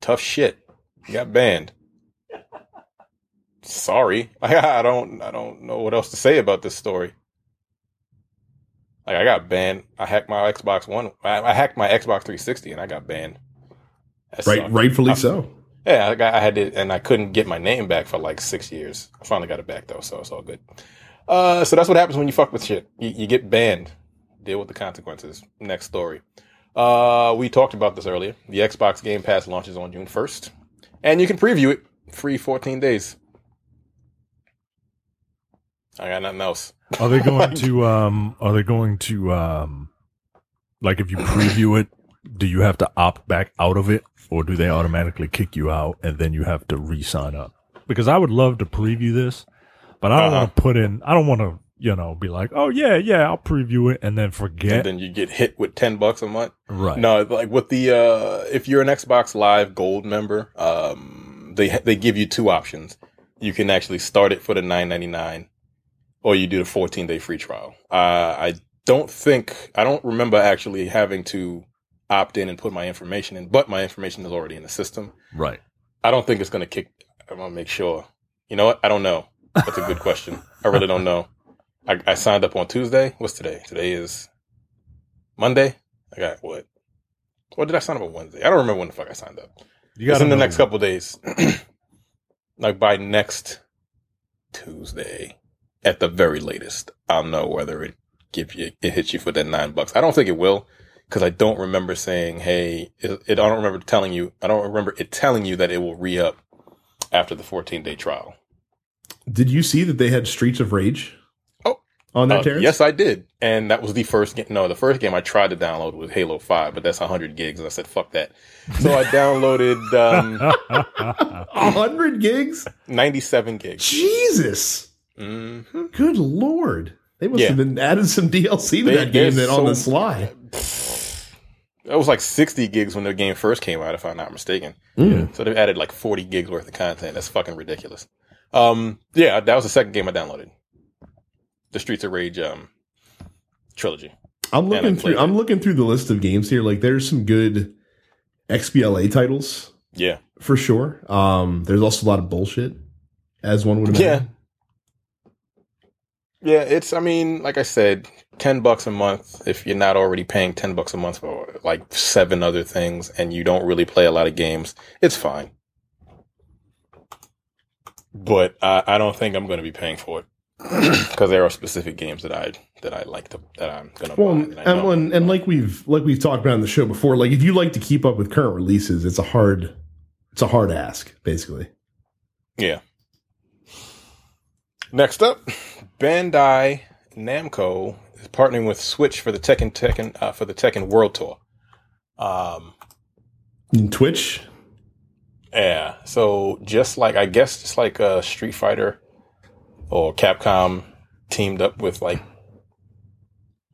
Tough shit. You got banned. Sorry, I, I don't I don't know what else to say about this story. Like I got banned. I hacked my Xbox One. I, I hacked my Xbox 360 and I got banned. That right, sucked. rightfully I- so. Yeah, I, I had it, and I couldn't get my name back for like six years. I finally got it back though, so it's all good. Uh, so that's what happens when you fuck with shit. You, you get banned. Deal with the consequences. Next story. Uh, we talked about this earlier. The Xbox Game Pass launches on June 1st, and you can preview it free 14 days. I got nothing else. Are they going to um are they going to um like if you preview it, do you have to opt back out of it or do they automatically kick you out and then you have to re-sign up? Because I would love to preview this, but I don't Uh-huh. want to put in I don't want to, you know, be like, "Oh yeah, yeah, I'll preview it" and then forget. And then you get hit with 10 bucks a month. right. No, like with the uh if you're an Xbox Live Gold member, um they they give you two options. You can actually start it for the 9.99 or you do the 14 day free trial. Uh I don't think I don't remember actually having to opt in and put my information in, but my information is already in the system. Right. I don't think it's going to kick I want to make sure. You know what? I don't know. That's a good question. I really don't know. I, I signed up on Tuesday. What's today? Today is Monday. I got what? What did I sign up on Wednesday? I don't remember when the fuck I signed up. You got in the next couple days. like by next Tuesday, at the very latest, I'll know whether it give you it hits you for that nine bucks. I don't think it will because I don't remember saying, "Hey," it, it. I don't remember telling you. I don't remember it telling you that it will re up after the 14 day trial. Did you see that they had Streets of Rage? Oh. on that Uh, Terrence? yes, I did, and that was the first game. No, the first game I tried to download was Halo Five, but that's 100 gigs, and I said, "Fuck that." So I downloaded um, A hundred gigs. 97 gigs. Jesus, hmm good lord! They must Yeah. have been adding some DLC to They- that game they're then on the sly. It was like 60 gigs when the game first came out, if I'm not mistaken. Mm. So they've added like 40 gigs worth of content. That's fucking ridiculous. Um, yeah, that was the second game I downloaded. The Streets of Rage um trilogy. I'm looking through. played I'm looking through the list of games here. Like, there's some good XBLA titles Yeah. for sure. Um, there's also a lot of bullshit, as one would Yeah. imagine. Yeah, it's I mean, like I said, 10 bucks a month if you're not already paying 10 bucks a month for like seven other things and you don't really play a lot of games, it's fine. But I, I don't think I'm going to be paying for it because there are specific games that I that I like to that I'm going to Well, buy. and, that and, and like we've like we've talked about on the show before, like if you like to keep up with current releases, it's a hard it's a hard ask, basically. Yeah. Next up, Bandai Namco is partnering with Switch for the Tekken Tekken uh, for the Tekken World Tour. Um, Twitch, yeah. So just like I guess just like uh, Street Fighter or Capcom teamed up with like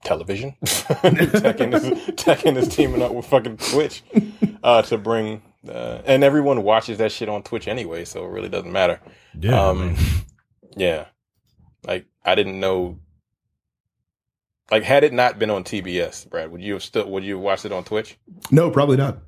television. Tekken, is, Tekken is teaming up with fucking Twitch uh, to bring, uh, and everyone watches that shit on Twitch anyway, so it really doesn't matter. Yeah. Um, yeah. Like I didn't know. Like had it not been on TBS, Brad, would you have still would you have watched it on Twitch? no, probably not.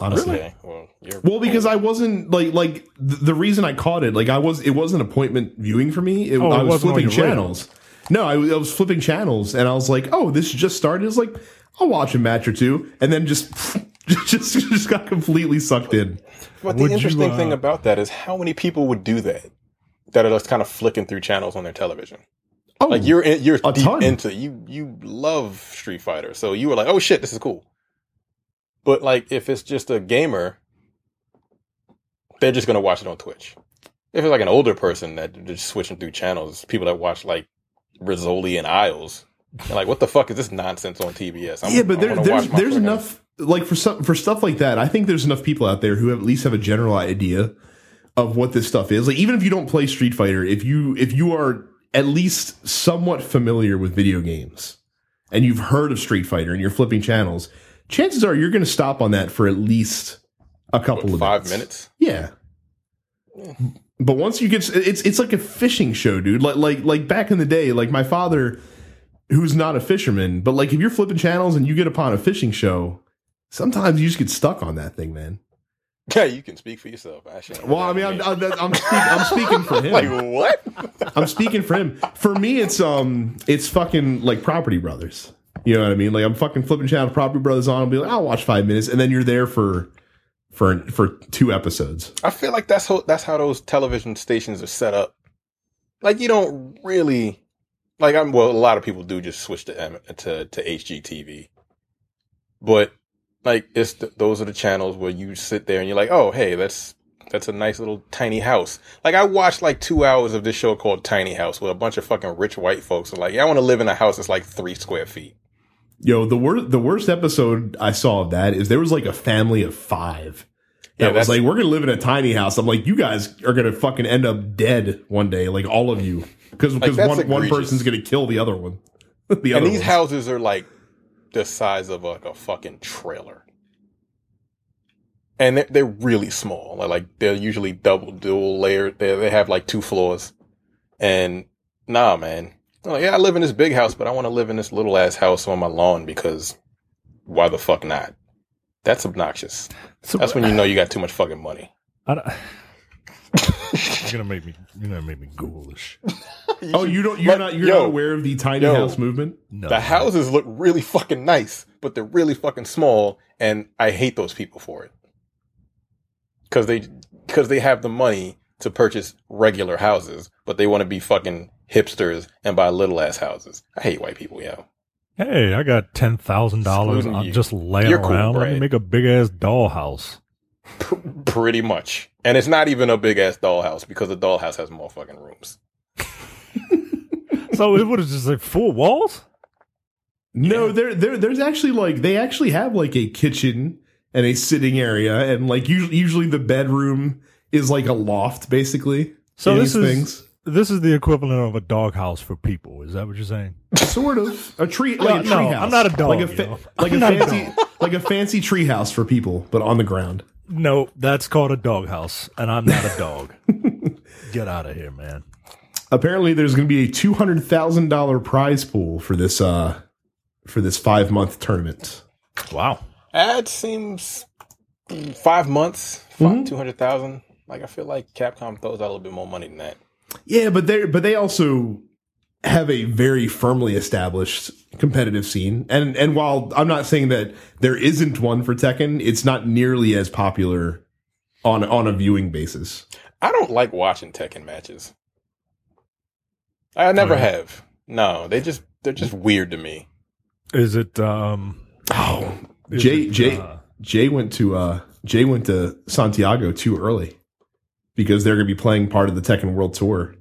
Honestly, Okay. Well, you're well, because I wasn't like like the, the reason I caught it, like I was, it wasn't appointment viewing for me. It, Oh, I was flipping your radar. channels. No, I, was- I was flipping channels, and I was like, "Oh, this just started." It's like I'll watch a match or two, and then just just just got completely sucked in. But the Would you, interesting uh, thing about that is how many people would do that. That are just kind of flicking through channels on their television. Oh, Like you're in, you're deep ton. into you you love Street Fighter, so you were like, oh shit, this is cool. But like if it's just a gamer, they're just gonna watch it on Twitch. If it's like an older person that just switching through channels, people that watch like Rizzoli and Isles, they're like, what the fuck is this nonsense on TBS? I'm- yeah, but there, there's there's enough like for some for stuff like that. I think there's enough people out there who at least have a general idea of what this stuff is. Like even if you don't play Street Fighter, if you if you are at least somewhat familiar with video games and you've heard of Street Fighter and you're flipping channels, chances are you're going to stop on that for at least a couple what, of five minutes. minutes. Yeah. But once you get, it's it's like a fishing show, dude. Like like like back in the day, like my father, who's not a fisherman, but like if you're flipping channels and you get upon a fishing show, sometimes you just get stuck on that thing, man. Yeah, you can speak for yourself. Actually, Well, I mean, I'm I'm, I'm, speak, I'm speaking for him. like what? I'm speaking for him. For me, it's um, it's fucking like Property Brothers. You know what I mean? Like I'm fucking flipping channel Property Brothers on. I'll be like, I'll watch five minutes, and then you're there for for for two episodes. I feel like that's how that's how those television stations are set up. Like you don't really like I'm well a lot of people do just switch to to to HGTV. but like it's th- those are the channels where you sit there and you're like, oh hey, that's that's a nice little tiny house. Like I watched like two hours of this show called Tiny House with a bunch of fucking rich white folks. are like, yeah, I want to live in a house that's like three square feet. Yo, the worst the worst episode I saw of that is there was like a family of five. Yeah, That was like, we're gonna live in a tiny house. I'm like, you guys are gonna fucking end up dead one day, like all of you, because because that's one one person's gonna kill the other one. the And these ones. houses are like the size of like a fucking trailer. And they're, they're really small. Like, they're usually double, dual layered. They they have like two floors. And nah, man. I'm like, yeah, I live in this big house, but I want to live in this little ass house on my lawn because why the fuck not? That's obnoxious. So That's when you know you got too much fucking money. I don't- you're gonna make me. You're gonna make me Google this. shit. Oh, you don't you're But, not you're yo, not aware of the tiny yo. house movement? No, The houses look really fucking nice, but they're really fucking small, and I hate those people for it. Cause they, cause they have the money to purchase regular houses, but they want to be fucking hipsters and buy little ass houses. I hate white people, yo. Hey, I got ten thousand dollars. Excluding I'm just laying You're cool, around. Let me make a big ass dollhouse. P- pretty much. And it's not even a big ass dollhouse because the dollhouse has more fucking rooms. So it would have just like four walls. No, there there there's actually like they actually have like a kitchen and a sitting area and like usually usually the bedroom is like a loft basically. So this is things. this is the equivalent of a doghouse for people. Is that what you're saying? sort of a tree like a no, tree house. I'm not a dog, Like a fa- like a not a fancy like a fancy tree house for people, but on the ground. No, that's called a doghouse, and I'm not a dog. Get out of here, man. Apparently, there's going to be a two hundred thousand dollar prize pool for this uh for this five month tournament. Wow. That seems five months, Mm-hmm. two hundred thousand. Like I feel like Capcom throws out a little bit more money than that. Yeah, but they but they also have a very firmly established competitive scene, and and while I'm not saying that there isn't one for Tekken, it's not nearly as popular on on a viewing basis. I don't like watching Tekken matches. I never Oh, yeah. have. No, they just they're just weird to me. Is it um Oh, is Jay it, Jay uh, Jay went to uh Jay went to Santiago too early because they're going to be playing part of the Tekken World Tour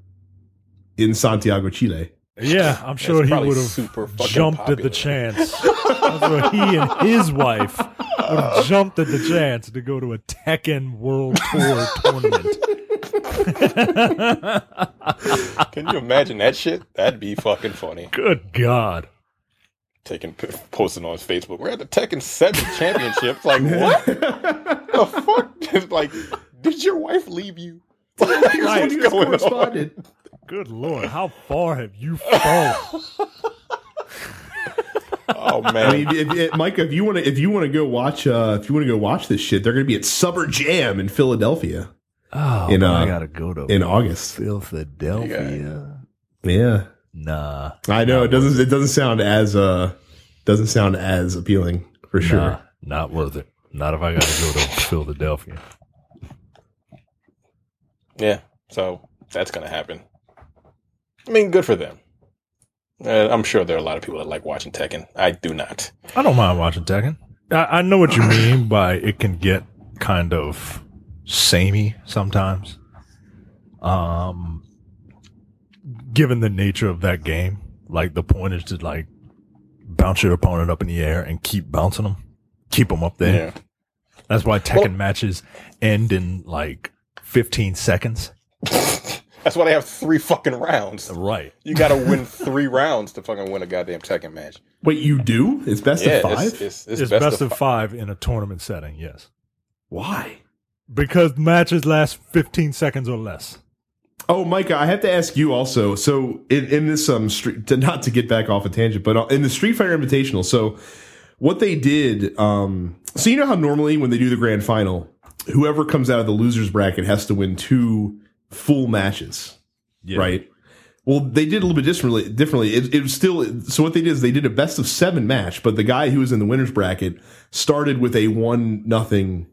in Santiago, Chile. Yeah, I'm sure he would have super fucking jumped at the chance. That's he and his wife would have jumped at the chance to go to a Tekken World Tour tournament. Can you imagine that shit? That'd be fucking funny. Good God. Taking posting on his Facebook. We're at the Tekken Seven Championship. Like what? the fuck? It's like, did your wife leave you? Like, what's He going on? Good Lord. How far have you fallen? Oh man, I man, mean, if, if, Micah, if you want to, if you want to go watch, uh, if you want to go watch this shit, they're going to be at Summer Jam in Philadelphia Oh, In, uh, I gotta go to in August. Philadelphia. Yeah, Nah. I know it doesn't. It doesn't sound as uh, doesn't sound as appealing for sure. Not worth it. Not if I gotta go to Philadelphia. yeah. So that's gonna happen. I mean, good for them. Uh, I'm sure there are a lot of people that like watching Tekken. I do not. I don't mind watching Tekken. I, I know what you mean by it can get kind of samey sometimes. Um, given the nature of that game, like the point is to like bounce your opponent up in the air and keep bouncing them, keep them up there. Yeah. That's why Tekken Well- matches end in like 15 seconds. That's why they have three fucking rounds. Right. You got to win three rounds to fucking win a goddamn Tekken match. Wait, you do? It's best Yeah, of five. it's, it's, it's, It's, best, of five in a tournament setting. Yes. Why? Because matches last 15 seconds or less. Oh, Micah, I have to ask you also. So, in, in this um, street, to, not to get back off a tangent, but uh, in the Street Fighter Invitational, so what they did, um, so you know how normally when they do the grand final, whoever comes out of the losers bracket has to win two full matches, Yeah. right? Well, they did a little bit differently. Differently, it, it was still so. What they did is they did a best of seven match, but the guy who was in the winners bracket started with a one nothing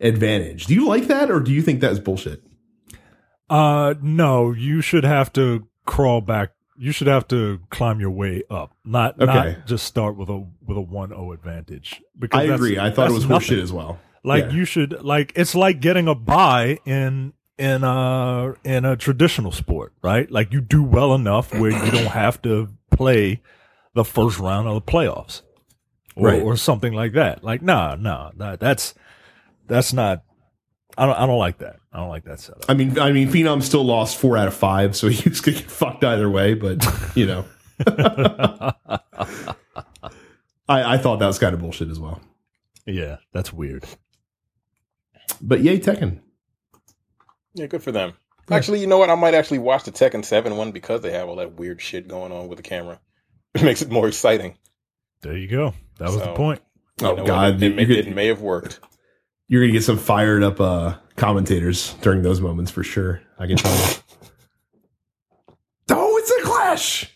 advantage. Do you like that, or do you think that's bullshit? Uh, no, you should have to crawl back You should have to climb your way up, not Okay. not just start with a with a one zero advantage. Because I agree. I thought it was horseshit as well. Like Yeah. you should like it's like getting a buy in in a in a traditional sport, right? Like you do well enough where you don't have to play the first round of the playoffs, or, Right. or something like that. Like nah, nah, nah, that's that's not. I don't I don't like that. I don't like that setup. I mean, I mean, Phenom still lost four out of five, so he was gonna get fucked either way. But you know, I, I thought that was kind of bullshit as well. Yeah, that's weird. But yay, Tekken. Yeah, good for them. Actually, you know what? I might actually watch the Tekken 7 one because they have all that weird shit going on with the camera. It makes it more exciting. There you go. That was the So- point. You Oh know? God, it, may, you it could- may have worked. You're gonna get some fired up uh, commentators during those moments for sure. I can tell you. oh, it's a clash.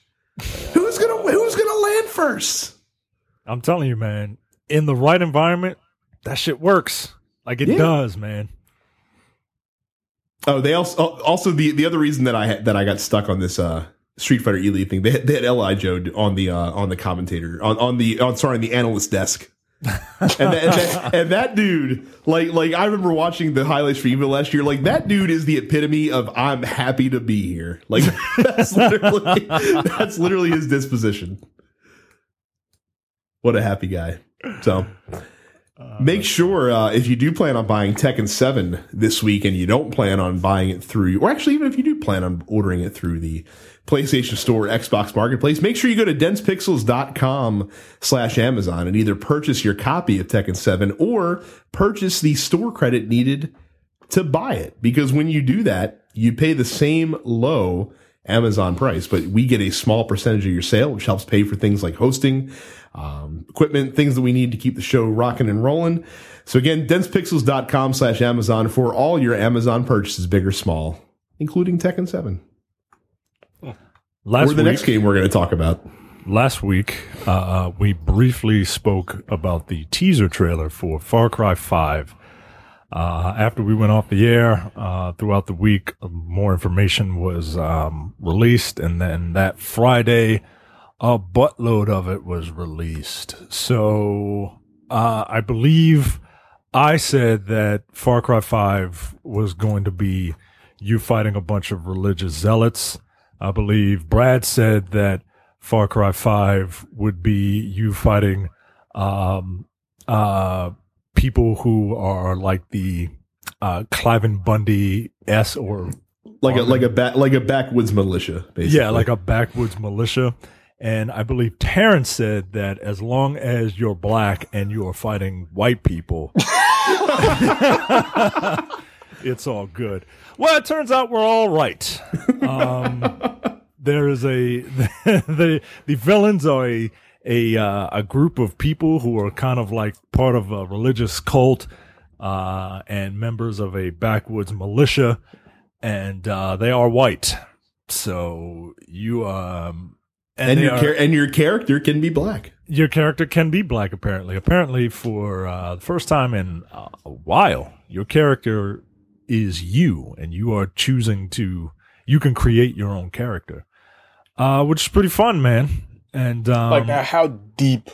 Who's gonna Who's gonna land first? I'm telling you, man. In the right environment, that shit works. Like it Yeah. does, man. Oh, they also also the the other reason that I had, that I got stuck on this uh Street Fighter ELEAGUE thing. They had, they had Li Joe on the uh, on the commentator on on the on sorry on the analyst desk. And, that, and, that, and that dude, like, like I remember watching the highlights for Evo last year. Like that dude is the epitome of I'm happy to be here. Like that's literally that's literally his disposition. What a happy guy. So make sure uh, if you do plan on buying Tekken 7 this week and you don't plan on buying it through, or actually even if you do plan on ordering it through the PlayStation Store, Xbox Marketplace, make sure you go to densepixels.com slash Amazon and either purchase your copy of Tekken 7 or purchase the store credit needed to buy it. Because when you do that, you pay the same low Amazon price, but we get a small percentage of your sale, which helps pay for things like hosting, um, equipment, things that we need to keep the show rocking and rolling. So again, densepixels.com slash Amazon for all your Amazon purchases, big or small, including Tekken 7. Last or the week, next game we're going to talk about. last week, uh, we briefly spoke about the teaser trailer for Far Cry 5. Uh, after we went off the air, uh, throughout the week, more information was, um, released. And then that Friday, a buttload of it was released. So, uh, I believe I said that Far Cry 5 was going to be you fighting a bunch of religious zealots. I believe Brad said that Far Cry 5 would be you fighting um, uh, people who are like the uh, Cliven Bundy S or Like a, like a, ba- like a backwoods militia, basically. yeah, like a backwoods militia. And I believe Terrence said that as long as you're black and you are fighting white people, it's all good. Well, it turns out we're all right. Um, there is a the the villains are a a uh, a group of people who are kind of like part of a religious cult uh, and members of a backwoods militia, and uh, they are white. So you um and they your, are- and your character can be black. your character can be black apparently apparently for uh, the first time in a while your character is you and you are choosing to you can create your own character uh, which is pretty fun man and um, Like, now, how deep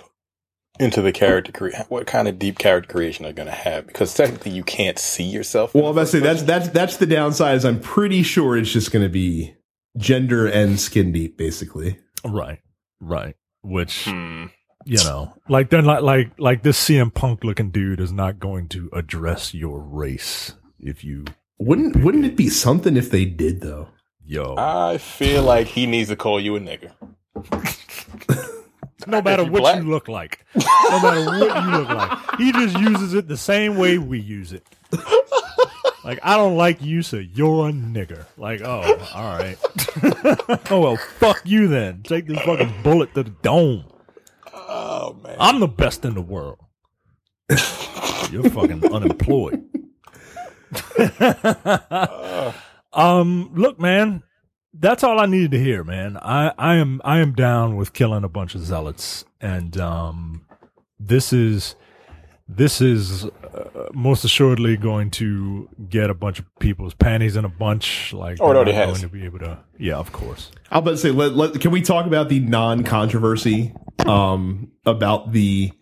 into the character cre- What kind of deep character creation are you going to have? Because technically, you can't see yourself. Well, I'm about to say that's that's that's the downside. Is I'm pretty sure it's just going to be gender and skin deep, basically. right right which person. you know like they're not like like this cm punk looking dude is not going to address your race if you Wouldn't wouldn't it be something if they did though? yo. I feel like he needs to call you a nigger. no matter you what black. you look like. No matter what you look like. He just uses it the same way we use it. Like, I don't like you, so you're a nigger. Like, oh, all right. oh, well, fuck you then. Take this fucking bullet to the dome. Oh man, I'm the best in the world. You're fucking unemployed. um, look, man, that's all I needed to hear, man. I, I am I am down with killing a bunch of zealots, and um, this is this is uh, most assuredly going to get a bunch of people's panties in a bunch. Like, Oh, it they're already has. Going to be able to, yeah, of course. I'll about to say, let, let, can we talk about the non-controversy um, about the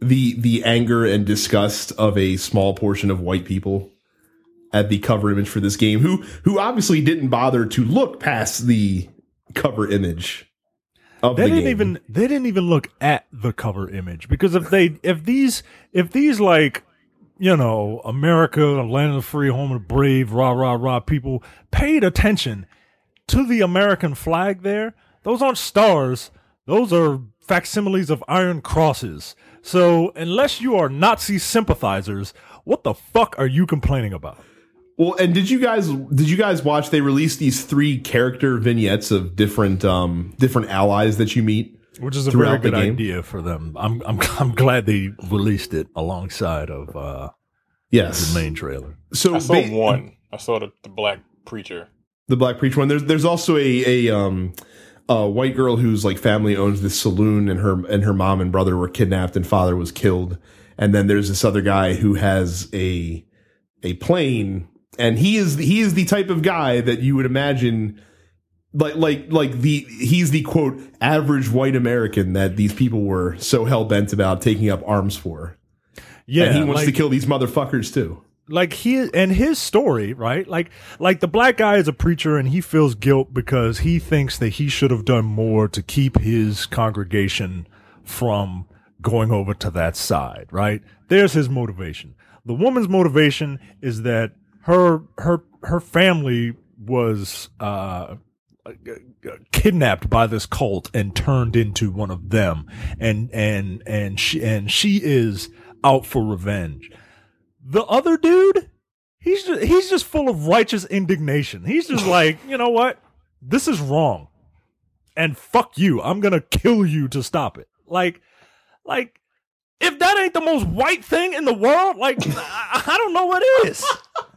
the the anger and disgust of a small portion of white people at the cover image for this game, who who obviously didn't bother to look past the cover image of They the didn't game. even they didn't even look at the cover image because if they if these if these like you know America, land of the free, home of the brave, rah rah rah people paid attention to the American flag there, those aren't stars. Those are facsimiles of iron crosses. So unless you are Nazi sympathizers, what the fuck are you complaining about? Well, and did you guys did you guys watch? They released these three character vignettes of different um different allies that you meet. Which is a very Throughout the good game? idea for them. I'm I'm I'm glad they released it alongside of uh, Yes. the main trailer. So I saw ba- one. I saw the, the black preacher. the black preacher one. There's there's also a a um a white girl whose like family owns this saloon, and her and her mom and brother were kidnapped, and father was killed. And then there's this other guy who has a a plane, and he is he is the type of guy that you would imagine. Like, like, like the he's the quote average white American that these people were so hell bent about taking up arms for, Yeah, and he wants like, to kill these motherfuckers too. like he and his story, right? Like like the black guy is a preacher and he feels guilt because he thinks that he should have done more to keep his congregation from going over to that side, right? There's his motivation. The woman's motivation is that her her her family was uh kidnapped by this cult and turned into one of them. And and and she and she is out for revenge. The other dude he's just, he's just full of righteous indignation. He's just like you know what? This is wrong. And fuck you. I'm gonna kill you to stop it. Like like if that ain't the most white thing in the world like i, I don't know what is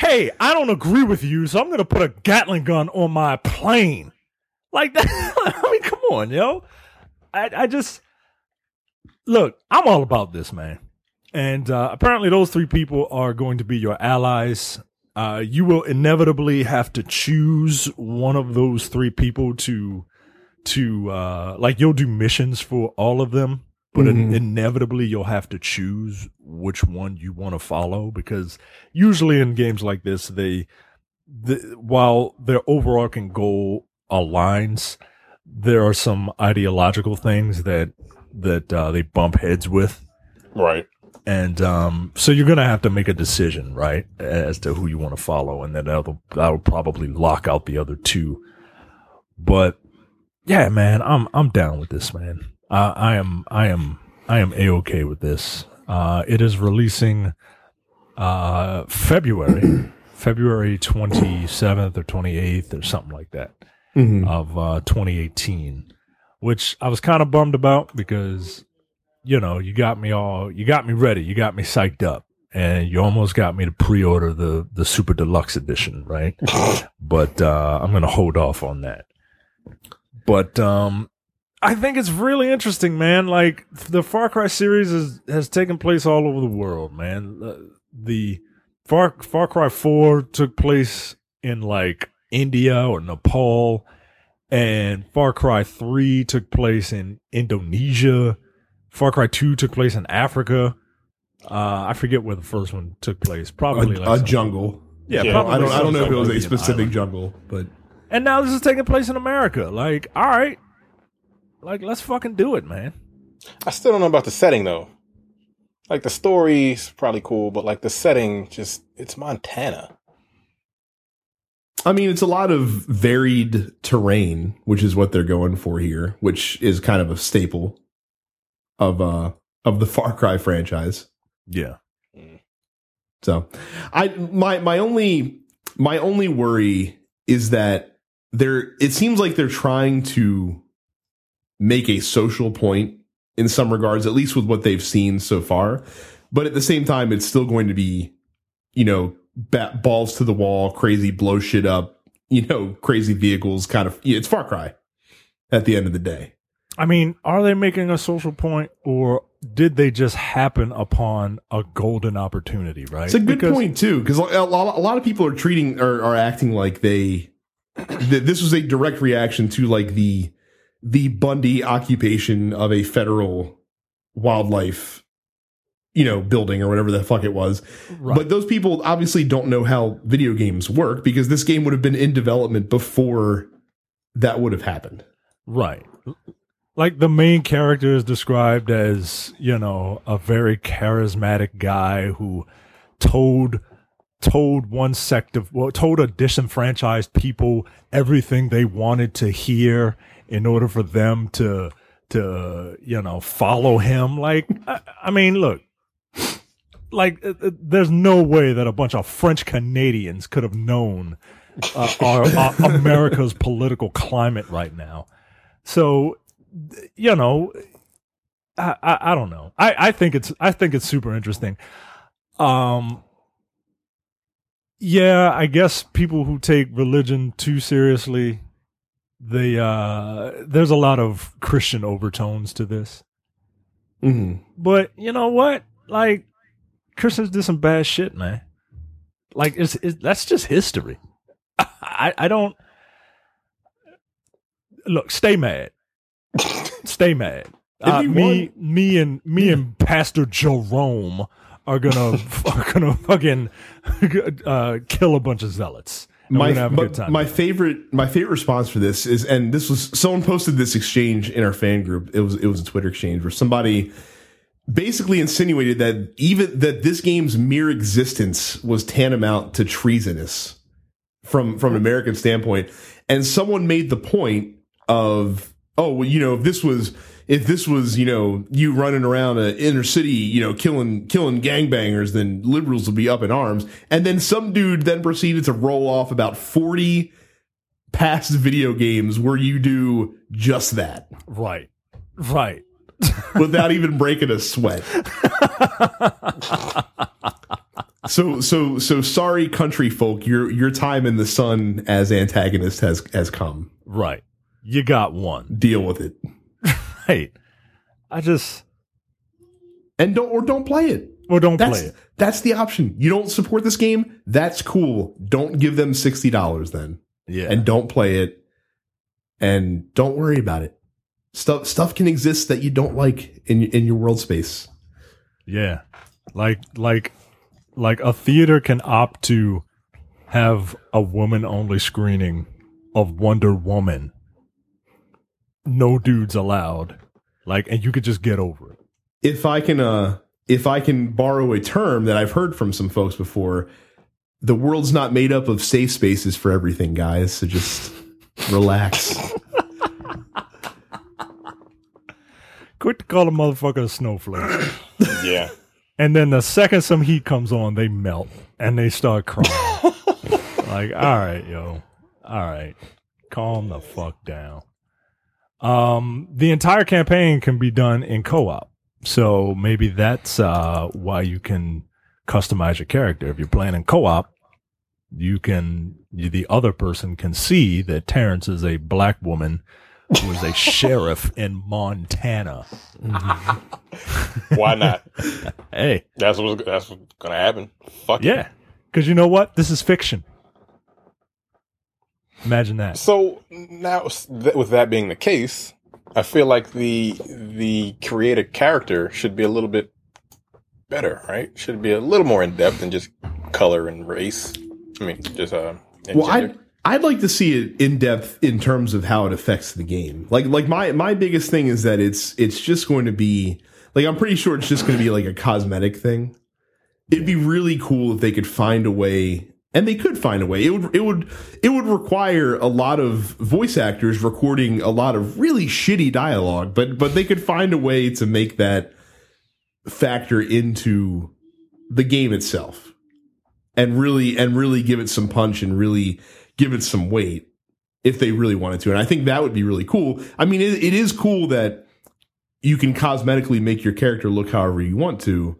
hey i don't agree with you so i'm gonna put a gatling gun on my plane. Like that i mean come on yo. I, I just look i'm all about this man. And uh, apparently, those three people are going to be your allies. Uh, you will inevitably have to choose one of those three people to, to uh, like you'll do missions for all of them, but in- Mhm. inevitably you'll have to choose which one you want to follow because usually in games like this, they, the, while their overarching goal aligns, there are some ideological things that that uh, they bump heads with Right. and um, so you're gonna have to make a decision, right, as to who you want to follow, and then that'll that'll probably lock out the other two. But yeah, man, I'm I'm down with this, man. Uh, I am I am I am a okay with this. Uh, it is releasing uh, February February 27th or 28th or something like that Mhm. of uh, 2018, which I was kind of bummed about because, you know, you got me all, you got me ready, you got me psyched up, and you almost got me to pre-order the the super deluxe edition, right? but uh, I'm gonna hold off on that. But um, I think it's really interesting, man. Like the Far Cry series is, has taken place all over the world, man. The, the Far Far Cry Four took place in like India or Nepal, and Far Cry Three took place in Indonesia. Far Cry Two took place in Africa. Uh, I forget where the first one took place. Probably a, like a jungle. Yeah, Yeah, probably I don't. I don't know if it was a specific island. jungle, but And now this is taking place in America. Like, all right, like let's fucking do it, man. I still don't know about the setting though. Like the story's probably cool, but like the setting, just it's Montana. I mean, it's a lot of varied terrain, which is what they're going for here, which is kind of a staple of uh of the Far Cry franchise. Yeah, So, I my my only my only worry is that they're it seems like they're trying to make a social point in some regards, at least with what they've seen so far. But at the same time, it's still going to be, you know, bat, balls to the wall, crazy blow shit up, you know, crazy vehicles. Kind of, it's Far Cry. At the end of the day, I mean, are they making a social point, or did they just happen upon a golden opportunity? Right. It's a good Because- point too, because a lot, a lot of people are treating or are acting like they this was a direct reaction to like the the Bundy occupation of a federal wildlife, you know, building or whatever the fuck it was. Right. But those people obviously don't know how video games work because this game would have been in development before that would have happened. Right. Like the main character is described as, you know, a very charismatic guy who told told one sect of well told a disenfranchised people everything they wanted to hear in order for them to to you know follow him like I, I mean look like uh, uh, there's no way that a bunch of French Canadians could have known uh, our, our America's political climate right now. So, you know, I, I, I don't know. I, I think it's I think it's super interesting. Um, yeah, I guess people who take religion too seriously, they uh, there's a lot of Christian overtones to this. Mm-hmm. But you know what? Like Christians did some bad shit, man. Like it's, it's that's just history. I I don't look. Stay mad. stay mad. Uh, me me and me and Pastor Jerome are gonna are gonna fucking uh, kill a bunch of zealots. My gonna have a but good time. my favorite my favorite response for this is and this was someone posted this exchange in our fan group it was it was a twitter exchange where somebody basically insinuated that even that this game's mere existence was tantamount to treasonous from from an american standpoint and someone made the point of oh well you know if this was if this was you know you running around an inner city you know killing killing gangbangers then liberals would be up in arms. And then some dude then proceeded to roll off about 40 past video games where you do just that. Right, right. without even breaking a sweat. So so so sorry country folk. Your your time in the sun as antagonist has has come. Right. You got one. deal with it Hey, I just and don't or don't play it or don't That's play it. that's the option. You don't support this game. That's cool. Don't give them sixty dollars then, Yeah. and don't play it, and don't worry about it. Stuff stuff can exist that you don't like in in your world space. Yeah. Like like like a theater can opt to have a woman only screening of Wonder Woman. No dudes allowed. Like and you could just get over it. If I can, uh, if I can borrow a term that I've heard from some folks before, the world's not made up of safe spaces for everything, guys. So just relax. Quit to call a motherfucker a snowflake. Yeah. and then the second some heat comes on, they melt and they start crying. like, all right, yo. All right. Calm the fuck down. Um, the entire campaign can be done in co-op. So maybe that's uh why you can customize your character. If you're playing in co-op, you can you, the other person can see that Terrence is a black woman who is a sheriff in Montana. Why not? Hey, That's what's that's what's gonna happen. Fuck it. Yeah. Because you know what? This is fiction. Imagine that. So now, with that being the case, I feel like the the created character should be a little bit better, right? Should be a little more in depth than just color and race. I mean, just uh. Well. I'd I'd like to see it in depth in terms of how it affects the game. Like like my my biggest thing is that it's it's just going to be like I'm pretty sure it's just going to be like a cosmetic thing. It'd be really cool if they could find a way and they could find a way. It would it would it would require a lot of voice actors recording a lot of really shitty dialogue, but but they could find a way to make that factor into the game itself and really and really give it some punch and really give it some weight if they really wanted to and i think that would be really cool i mean it, it is cool that you can cosmetically make your character look however you want to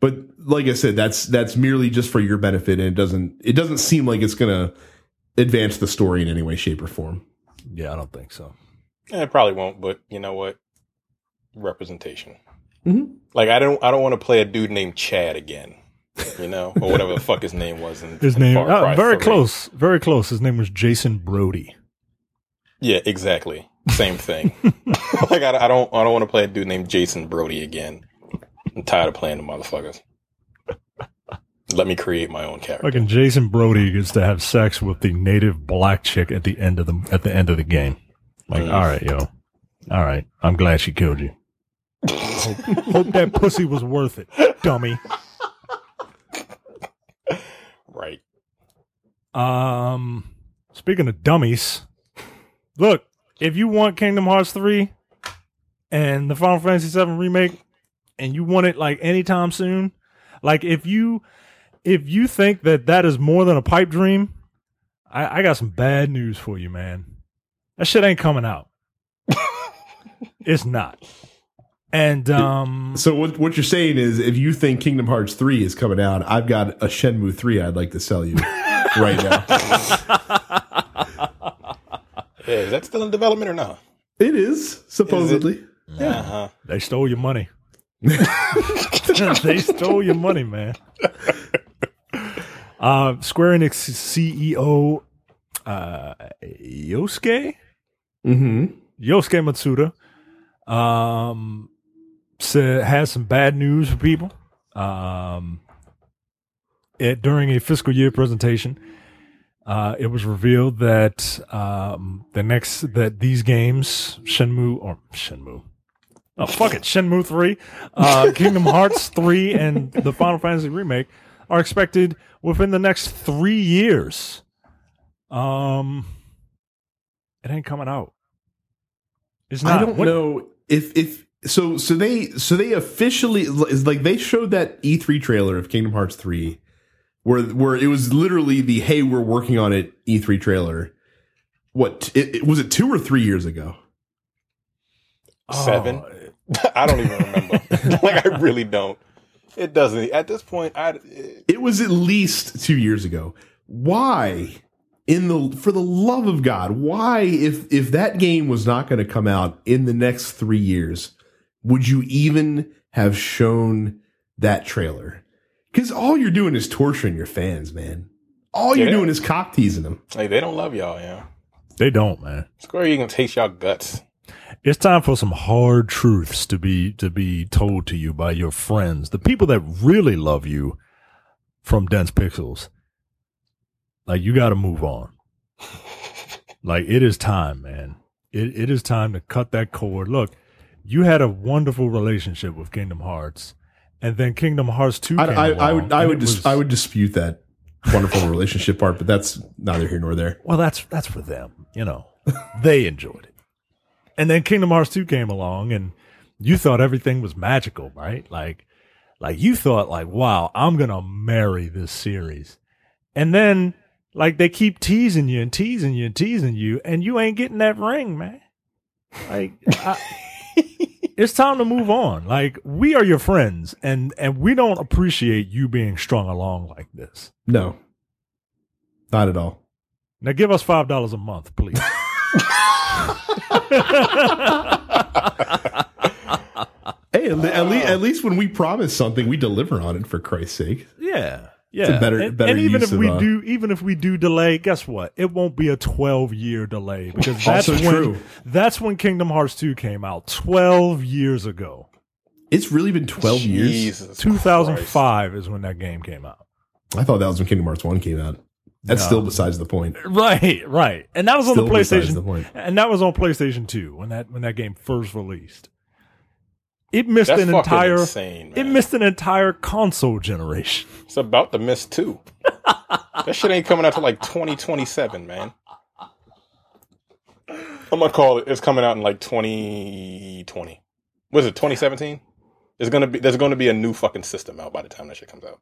but like i said that's that's merely just for your benefit and it doesn't it doesn't seem like it's gonna advance the story in any way shape or form Yeah, I don't think so. Eh, it probably won't, but you know what? Representation. Mhm. Like I don't I don't want to play a dude named Chad again. You know, or whatever the fuck his name was. In, His in name, Far uh, very 3. close, very close. His name was Jason Brody. Yeah, exactly. Same thing. like I, I don't I don't want to play a dude named Jason Brody again. I'm tired of playing the motherfuckers. Let me create my own character. Fucking Jason Brody gets to have sex with the native black chick at the end of the at the end of the game. Like, Mm. all right, yo, all right. I'm glad she killed you. hope, hope that pussy was worth it, dummy. Right. Um, speaking of dummies, look, if you want Kingdom Hearts 3 and the Final Fantasy 7 remake and you want it like anytime soon, like if you if you think that that is more than a pipe dream, I, I got some bad news for you, man. That shit ain't coming out. it's not. And um So what what you're saying is, if you think Kingdom Hearts three is coming out, I've got a Shenmue three I'd like to sell you right now. Yeah, is that still in development or not? It is supposedly. Uh huh. they stole your money. they stole your money, man. Uh, Square Enix CEO uh, Yosuke Mm-hmm. Yosuke Matsuda um, said has some bad news for people. Um, it, during a fiscal year presentation, uh, it was revealed that um, the next that these games, Shenmue or Shenmue, oh fuck it, Shenmue three, uh, Kingdom Hearts three, and the Final Fantasy remake are expected within the next three years. Um, it ain't coming out. It's not. I don't When- know if if so so they so they officially is like they showed that E3 trailer of Kingdom Hearts 3 where where it was literally the hey we're working on it E3 trailer. What it, it- was it 2 or 3 years ago? Seven? Oh, I don't even remember. like I really don't. It doesn't. At this point, I It was at least 2 years ago. Why in the for the love of God, why if if that game was not going to come out in the next 3 years, would you even have shown that trailer? Cuz all you're doing is torturing your fans, man. All you're doing is cock teasing them. like they don't love y'all. Yeah, they don't, man. Square you can taste y'all guts. It's time for some hard truths to be to be told to you by your friends, the people that really love you from Dense Pixels. Like you got to move on. like it is time, man. It it is time to cut that cord. Look, you had a wonderful relationship with Kingdom Hearts, and then Kingdom Hearts Two. I, came I, I along, would I would dis- was- I would dispute that wonderful relationship part, but that's neither here nor there. Well, that's that's for them. You know, they enjoyed it. And then Kingdom Hearts 2 came along and you thought everything was magical, right? Like like you thought like, wow, I'm going to marry this series. And then like they keep teasing you and teasing you and teasing you and you ain't getting that ring, man. Like I, it's time to move on. Like we are your friends and and we don't appreciate you being strung along like this. No, not at all. Now give us $5 a month, please. Hey, at, at, le- at least when we promise something, we deliver on it. For Christ's sake, Yeah. Yeah. a better- and, better and even use if of, we uh, do even if we do delay, guess what? It won't be a 12 year delay because that's Also when true. that's when Kingdom Hearts 2 came out 12 years ago. it's really been twelve years. 2005 is when that game came out. I thought that was when Kingdom Hearts One came out. That's No. still besides the point. Right, right. And that was on the PlayStation the point. and that was on PlayStation 2 when that when that game first released. It missed That's an entire insane, it missed an entire console generation. It's about to miss too. that shit ain't coming out till like 2027, man. I'm gonna call it. It's coming out in like 2020. Was it 2017? There's gonna be there's gonna be a new fucking system out by the time that shit comes out.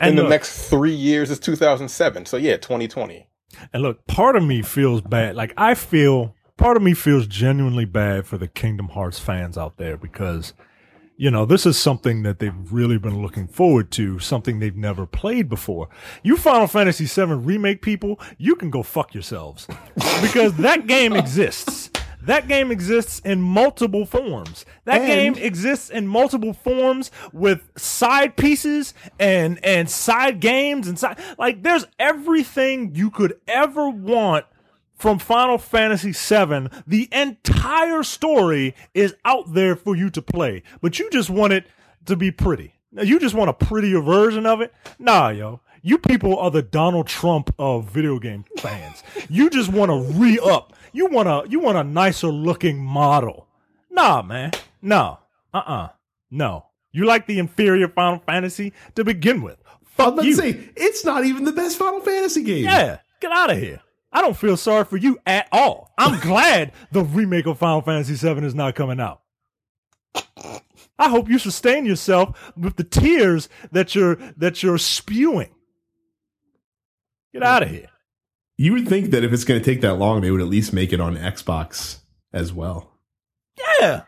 And in the next three years is 2007. So yeah, 2020. And look, part of me feels bad. Like I feel part of me feels genuinely bad for the Kingdom Hearts fans out there because you know, this is something that they've really been looking forward to, something they've never played before. You Final Fantasy VII remake people, you can go fuck yourselves because that game exists. That game exists in multiple forms. That And- game exists in multiple forms with side pieces and and side games and side like there's everything you could ever want from Final Fantasy VII. The entire story is out there for you to play, but you just want it to be pretty. Now, You just want a prettier version of it? Nah, yo. You people are the Donald Trump of video game fans. You just want to re up. You want a you want a nicer looking model. Nah, man. No. Uh uh No. You like the inferior Final Fantasy to begin with. I was Fuck about you. say it's not even the best Final Fantasy game. Yeah, get out of here. I don't feel sorry for you at all. I'm glad the remake of Final Fantasy VII is not coming out. I hope you sustain yourself with the tears that you're that you're spewing. Get out of here. You would think that if it's going to take that long, they would at least make it on Xbox as well. Yeah.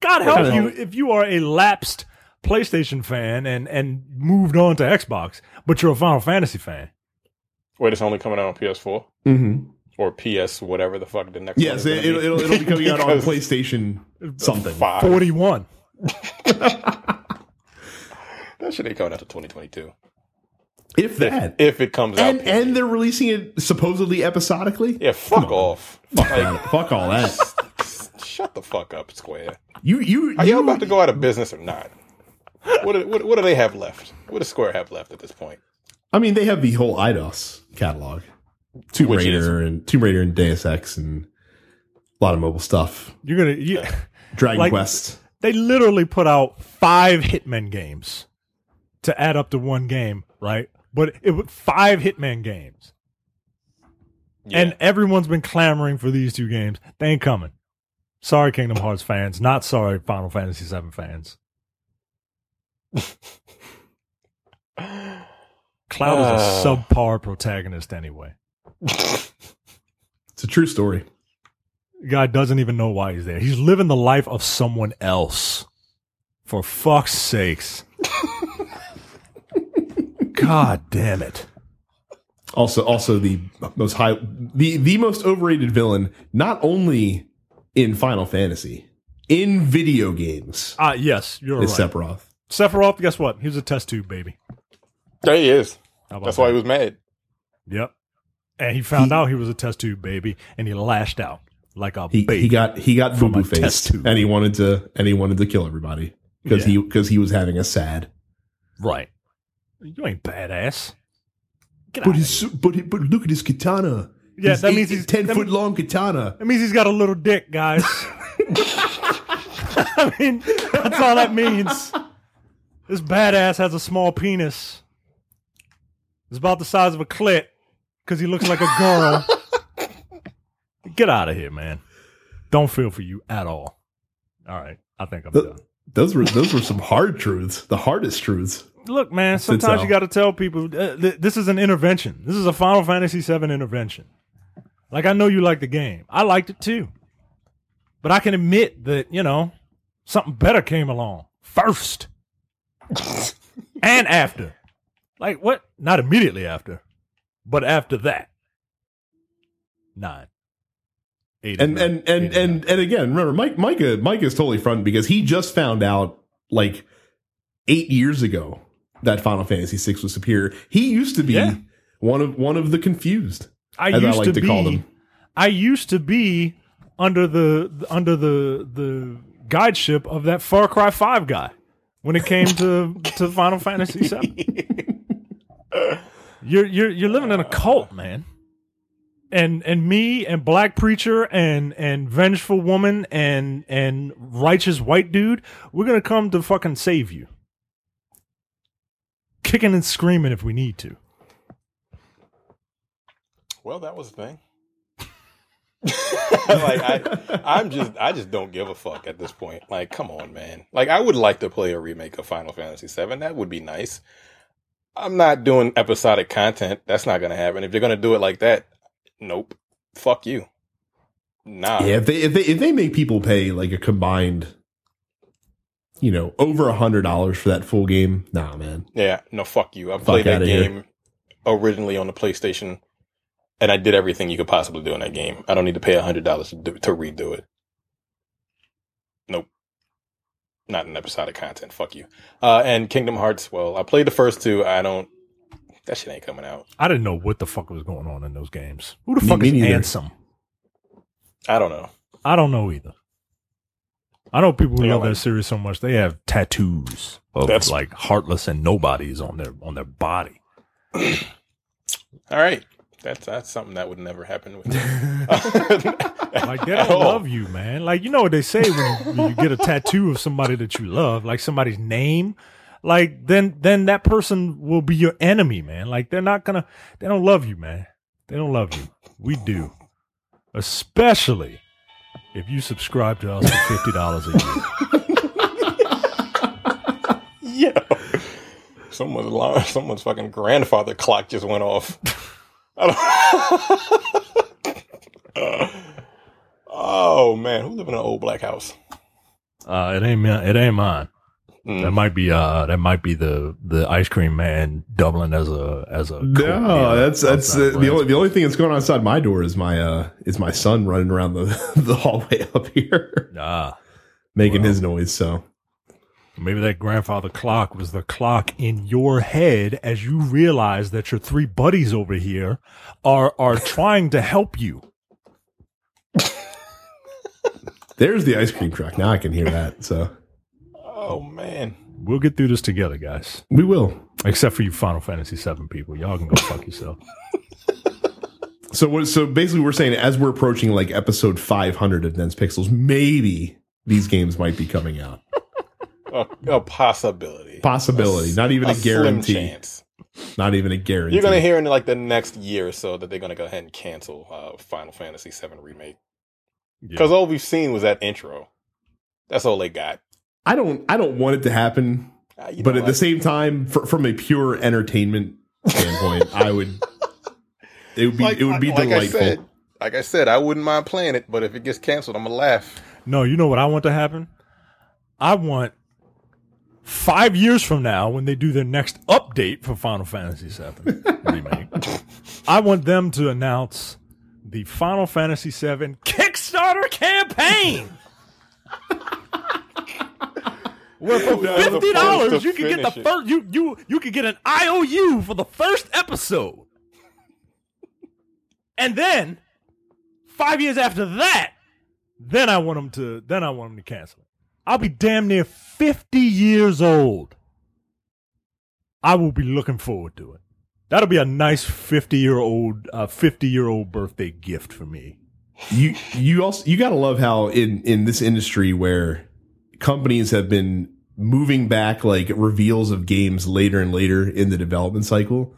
God help Kinda- you if you are a lapsed PlayStation fan and and moved on to Xbox, but you're a Final Fantasy fan. Wait, it's only coming out on PS4 Mm-hmm. or PS, whatever the fuck the next. Yes, one it, is it'll, it'll, it'll be coming out on PlayStation something. Five. 41. That should be coming out to 2022. If that. If it comes out, and and they're releasing it supposedly episodically. yeah, fuck off. Fuck, like, Fuck all that. shut the fuck up, Square. You you Are you y'all about to go out of business or not? What do, what, what do they have left? What does Square have left at this point? I mean, they have the whole Eidos catalog, Tomb Which Raider and Tomb Raider and Deus Ex and a lot of mobile stuff. You're going to you Dragon Like- Quest. they literally put out five Hitman games to add up to one game, right? But it was five Hitman games, Yeah. and everyone's been clamoring for these two games. They ain't coming. Sorry, Kingdom Hearts fans. Not sorry, Final Fantasy VII fans. Cloud is a Uh. subpar protagonist anyway. It's a true story. Guy doesn't even know why he's there. He's living the life of someone else. For fuck's sakes. God damn it. Also, also the most high, the the most overrated villain, not only in Final Fantasy, in video games, Ah, yes, you're is right. Sephiroth. Sephiroth, guess what? He was a test tube baby. there he is. How about That's why he was mad. Yep. And he found out he was a test tube baby, and he lashed out like a He baby. he got he got boo From boo faced, and he wanted to and he wanted to kill everybody because Yeah. he because he was having a sad. right. You ain't badass. Get But his but he- but look at his katana. Yeah, His that eight- means he's ten foot mean- long katana. That means he's got a little dick, guys. I mean, that's all that means. This badass has a small penis. It's about the size of a clit because he looks like a girl. Get out of here, man. Don't feel for you at all. All right. I think I'm Th- done. Those were those were some hard truths, the hardest truths. Look, man, sometimes you got to tell people uh, th- this is an intervention. This is a Final Fantasy VII intervention. Like, I know you like the game. I liked it too. But I can admit that, you know, something better came along first and after. Like, what? Not immediately after, but after that. Nine. Eight. And and and is and and again, remember, Mike Micah Micah is totally front because he just found out like eight years ago that Final Fantasy VI was superior. He used to be Yeah. one of one of the confused, I as I used like to, to be, call them. I used to be under the under the the guideship of that Far Cry Five guy when it came to to Final Fantasy Seven. you're you're you're living in a cult, man. And and me and Black Preacher and and Vengeful Woman and and Righteous White Dude, we're gonna come to fucking save you. Kicking and screaming if we need to. Well, that was the thing. like I, I'm just, I just don't give a fuck at this point. Like, come on, man. Like, I would like to play a remake of Final Fantasy VII. That would be nice. I'm not doing episodic content. That's not gonna happen. If you're gonna do it like that, nope. Fuck you. Nah. Yeah, if they if they if they make people pay like a combined, you know, over a hundred dollars for that full game, nah, man. Yeah, no, fuck you. I played that outta here. game originally on the PlayStation and I did everything you could possibly do in that game. I don't need to pay a hundred dollars to do, to redo it. Nope, not an episodic content. Fuck you. Uh, and Kingdom Hearts. Well, I played the first two. I don't. That shit ain't coming out. I didn't know what the fuck was going on in those games. Who the Me- fuck me is neither. Ansem? I don't know. I don't know either. I know people who Yeah, love like- that series so much they have tattoos of That's- like heartless and nobodies on their on their body. All right, that's that's something that would never happen with. me. Like they don't oh. love you, man. Like you know what they say when, when you get a tattoo of somebody that you love, like somebody's name. Like then then that person will be your enemy, man. Like they're not gonna they don't love you, man. They don't love you. We do. Especially if you subscribe to us for fifty dollars a year. Yeah. Someone's alarm, someone's fucking grandfather clock just went off. Oh man, who live in an old black house? Uh, it ain't it ain't mine. Mm. That might be uh that might be the the ice cream man doubling as a as a No, dealer that's that's uh, the only the only thing that's going on outside my door is my uh is my son running around the the hallway up here ah making Wow. his noise. So maybe that grandfather clock was the clock in your head as you realize that your three buddies over here are are trying to help you. there's the ice cream truck. Now I can hear that. So Oh man, We'll get through this together, guys. we will. Except for you Final Fantasy VII people, y'all can go fuck yourself. So what? So basically, we're saying as we're approaching like episode 500 of Dense Pixels, maybe these games might be coming out. a, a possibility, Possibility, not even a, slim guarantee. chance. Not even a guarantee. You're gonna hear in like the next year or so that they're gonna go ahead and cancel uh, Final Fantasy VII remake because all we've seen was that intro. That's all they got. I don't. I don't want it to happen. Uh, but know at the same time, fr from a pure entertainment standpoint, I would. It would be. it would be like delightful. I said, like I said, I wouldn't mind playing it, but if it gets canceled, I'm gonna laugh. No, you know what I want to happen? I want five years from now when they do their next update for Final Fantasy VII remake. I want them to announce the Final Fantasy VII Kickstarter campaign. Where for That fifty dollars you can get the first you you you can get an IOU for the first episode. And then five years after that, then I want them to then I want them to cancel it. I'll be damn near fifty years old. I will be looking forward to it. That'll be a nice fifty year old uh, fifty year old birthday gift for me. you you also you got to love how in in this industry where companies have been moving back like reveals of games later and later in the development cycle.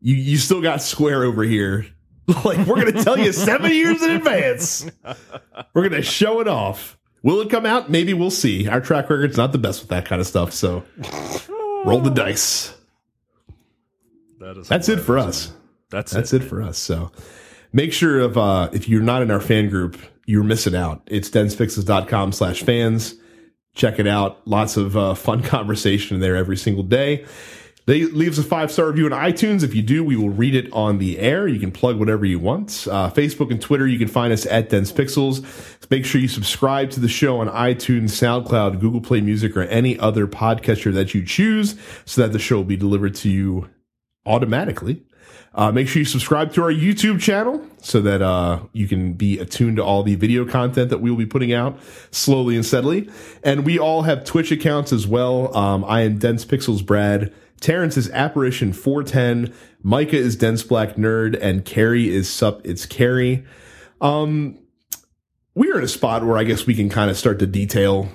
You you still got square over here. Like we're gonna tell you seven years in advance. We're gonna show it off. Will it come out? Maybe we'll see. Our track record's not the best with that kind of stuff so roll the dice. That is that's it for us. That's that's it for us. So make sure if uh if you're not in our fan group, you're missing out. It's densepixels.com slash fans. Check it out. Lots of uh, fun conversation there every single day. They leaves a five star review on iTunes. If you do, we will read it on the air. You can plug whatever you want. Uh, Facebook and Twitter, you can find us at Dense Pixels. Make sure you subscribe to the show on iTunes, SoundCloud, Google Play Music, or any other podcatcher that you choose, so that the show will be delivered to you automatically. Uh, make sure you subscribe to our YouTube channel so that uh, you can be attuned to all the video content that we will be putting out slowly and steadily. And we all have Twitch accounts as well. Um, I am Dense Pixels Brad. Terrence is Apparition 410. Micah is Dense Black Nerd. And Carrie is Sup It's Carrie. Um, we're in a spot where I guess we can kind of start to detail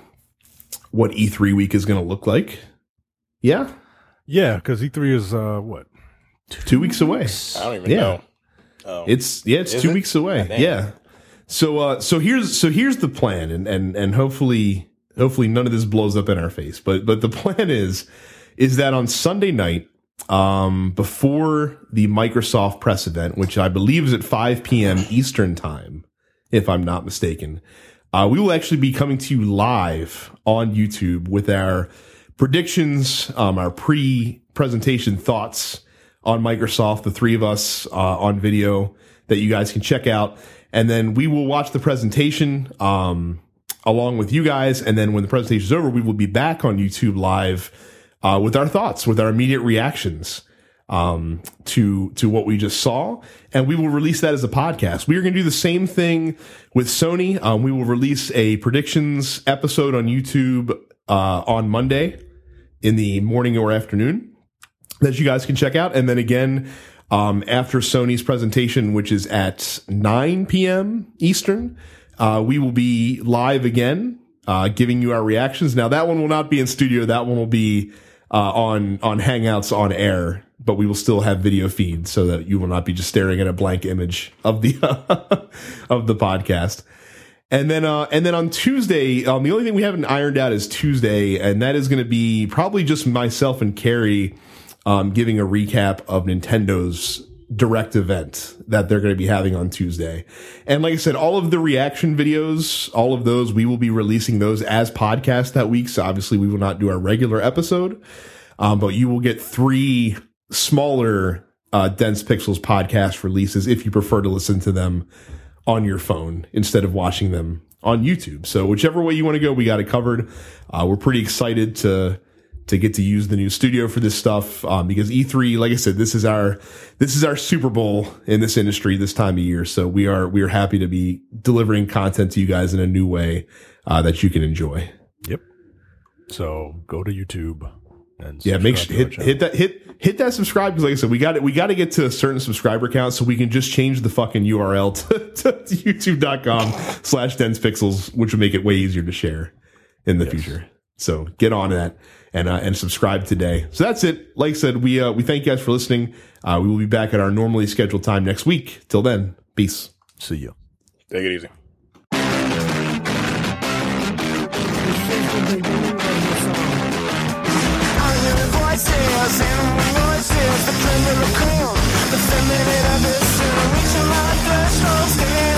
what E3 week is going to look like. Yeah, Yeah, because E3 is uh what? Two weeks away. I don't even Yeah. know. Oh. It's yeah, it's Is two it? weeks away. Goddamn. Yeah. So uh so here's so here's the plan and and and hopefully hopefully none of this blows up in our face. But but the plan is is that on Sunday night um before the Microsoft press event, which I believe is at 5 p.m. Eastern time, if I'm not mistaken, uh we will actually be coming to you live on YouTube with our predictions, um our pre-presentation thoughts on Microsoft, the three of us uh, on video that you guys can check out. And then we will watch the presentation um, along with you guys. And then when the presentation is over, we will be back on YouTube live uh, with our thoughts, with our immediate reactions um, to to what we just saw, and we will release that as a podcast. We are going to do the same thing with Sony. Um, we will release a predictions episode on YouTube uh, on Monday in the morning or afternoon that you guys can check out, and then again um, after Sony's presentation, which is at 9 p.m. Eastern, uh, we will be live again, uh, giving you our reactions. Now that one will not be in studio. That one will be uh, on on Hangouts on air but we will still have video feed so that you will not be just staring at a blank image of the of the podcast. And then uh, and then on Tuesday, um, the only thing we haven't ironed out is Tuesday, and that is going to be probably just myself and Carrie um, giving a recap of Nintendo's direct event that they're going to be having on Tuesday. And like I said, all of the reaction videos, all of those, we will be releasing those as podcasts that week. So obviously we will not do our regular episode. Um, but you will get three smaller uh, Dense Pixels podcast releases if you prefer to listen to them on your phone instead of watching them on YouTube. So whichever way you want to go, we got it covered. Uh, we're pretty excited to to get to use the new studio for this stuff um, because E3, like I said, this is our this is our Super Bowl in this industry this time of year. So we are we are happy to be delivering content to you guys in a new way uh, that you can enjoy. Yep. So go to YouTube and yeah, make sure hit hit that hit hit that subscribe because like I said, we got it. We got to get to a certain subscriber count so we can just change the fucking URL to, to youtube.com slash dense pixels, which would make it way easier to share in the yes. future. So get on that and uh, and subscribe today. So that's it. Like I said, we uh, we thank you guys for listening. Uh, we will be back at our normally scheduled time next week. Till then, peace. See you. Take it easy. the cool, the feminine of